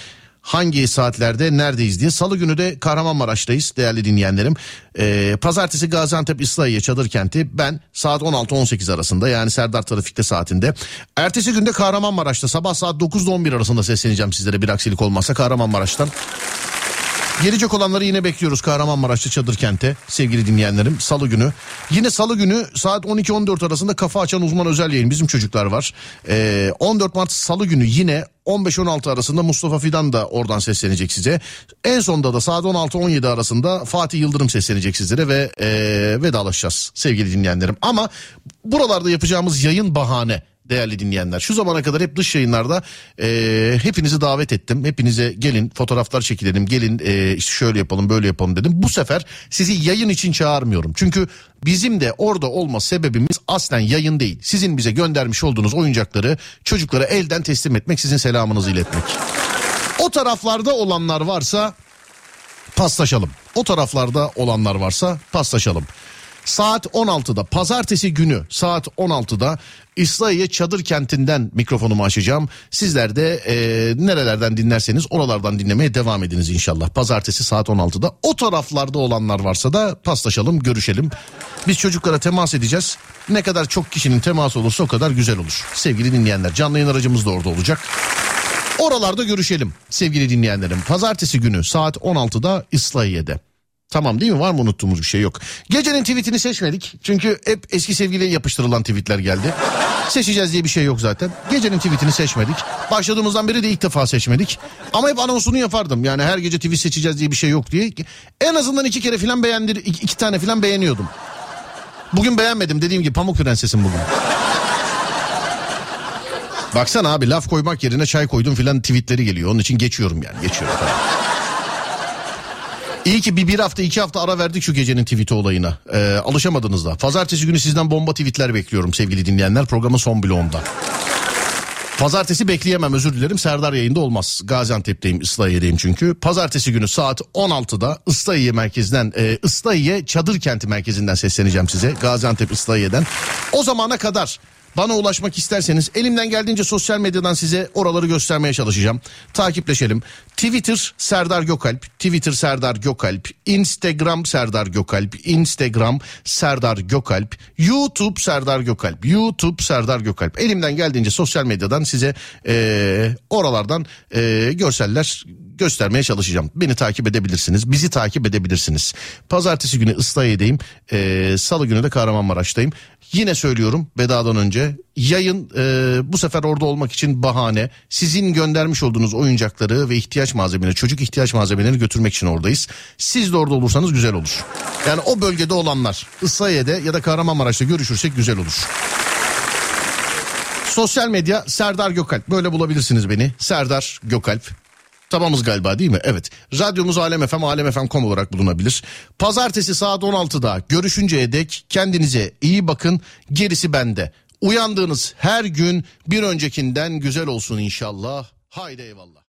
Hangi saatlerde neredeyiz diye. Salı günü de Kahramanmaraş'tayız değerli dinleyenlerim. Ee, Pazartesi Gaziantep İslahiye Çadır Kenti. Ben saat 16-18 arasında yani Serdar Trafik'te saatinde. Ertesi günde Kahramanmaraş'ta sabah saat 9 ile 11 arasında sesleneceğim sizlere bir aksilik olmazsa Kahramanmaraş'tan. Gelecek olanları yine bekliyoruz Kahramanmaraş'ta Çadır Kent'e sevgili dinleyenlerim salı günü. Yine salı günü saat 12-14 arasında kafa açan uzman özel yayın bizim çocuklar var. Ee, 14 Mart salı günü yine 15-16 arasında Mustafa Fidan da oradan seslenecek size. En sonda da saat 16-17 arasında Fatih Yıldırım seslenecek sizlere ve ee, vedalaşacağız sevgili dinleyenlerim. Ama buralarda yapacağımız yayın bahane değerli dinleyenler. Şu zamana kadar hep dış yayınlarda e, hepinizi davet ettim. Hepinize gelin fotoğraflar çekilelim gelin e, işte şöyle yapalım böyle yapalım dedim. Bu sefer sizi yayın için çağırmıyorum. Çünkü bizim de orada olma sebebimiz aslen yayın değil. Sizin bize göndermiş olduğunuz oyuncakları çocuklara elden teslim etmek sizin selamınızı iletmek. O taraflarda olanlar varsa paslaşalım. O taraflarda olanlar varsa paslaşalım. Saat 16'da pazartesi günü saat 16'da İslahiye Çadır Kenti'nden mikrofonumu açacağım. Sizler de e, nerelerden dinlerseniz oralardan dinlemeye devam ediniz inşallah. Pazartesi saat 16'da o taraflarda olanlar varsa da paslaşalım görüşelim. Biz çocuklara temas edeceğiz. Ne kadar çok kişinin teması olursa o kadar güzel olur. Sevgili dinleyenler canlı yayın aracımız da orada olacak. Oralarda görüşelim sevgili dinleyenlerim. Pazartesi günü saat 16'da İslahiye'de. Tamam değil mi? Var mı unuttuğumuz bir şey yok. Gecenin tweetini seçmedik. Çünkü hep eski sevgiliye yapıştırılan tweetler geldi. Seçeceğiz diye bir şey yok zaten. Gecenin tweetini seçmedik. Başladığımızdan beri de ilk defa seçmedik. Ama hep anonsunu yapardım. Yani her gece tweet seçeceğiz diye bir şey yok diye. En azından iki kere falan beğendir, iki, iki tane falan beğeniyordum. Bugün beğenmedim dediğim gibi Pamuk Prenses'im bugün. Baksana abi laf koymak yerine çay koydum filan tweetleri geliyor. Onun için geçiyorum yani geçiyorum. İyi ki bir, bir hafta iki hafta ara verdik şu gecenin tweeti olayına. Ee, alışamadınız da. Pazartesi günü sizden bomba tweetler bekliyorum sevgili dinleyenler. Programın son bloğunda. Pazartesi bekleyemem özür dilerim. Serdar yayında olmaz. Gaziantep'teyim Islahiye'deyim çünkü. Pazartesi günü saat 16'da Islahiye merkezden e, Islahiye Çadır Kenti merkezinden sesleneceğim size. Gaziantep Islahiye'den. O zamana kadar bana ulaşmak isterseniz elimden geldiğince sosyal medyadan size oraları göstermeye çalışacağım. Takipleşelim. Twitter Serdar Gökalp, Twitter Serdar Gökalp, Instagram Serdar Gökalp, Instagram Serdar Gökalp, YouTube Serdar Gökalp, YouTube Serdar Gökalp. Elimden geldiğince sosyal medyadan size eee, oralardan eee, görseller göstermeye çalışacağım. Beni takip edebilirsiniz. Bizi takip edebilirsiniz. Pazartesi günü Islahiye'deyim. Ee, Salı günü de Kahramanmaraş'tayım. Yine söylüyorum vedadan önce yayın e, bu sefer orada olmak için bahane. Sizin göndermiş olduğunuz oyuncakları ve ihtiyaç malzemeleri, çocuk ihtiyaç malzemelerini götürmek için oradayız. Siz de orada olursanız güzel olur. Yani o bölgede olanlar Islahiye'de ya da Kahramanmaraş'ta görüşürsek güzel olur. Sosyal medya Serdar Gökalp. Böyle bulabilirsiniz beni. Serdar Gökalp. Tamamız galiba değil mi? Evet. Radyomuz Alem FM, alemfm.com olarak bulunabilir. Pazartesi saat 16'da görüşünceye dek kendinize iyi bakın. Gerisi bende. Uyandığınız her gün bir öncekinden güzel olsun inşallah. Haydi eyvallah.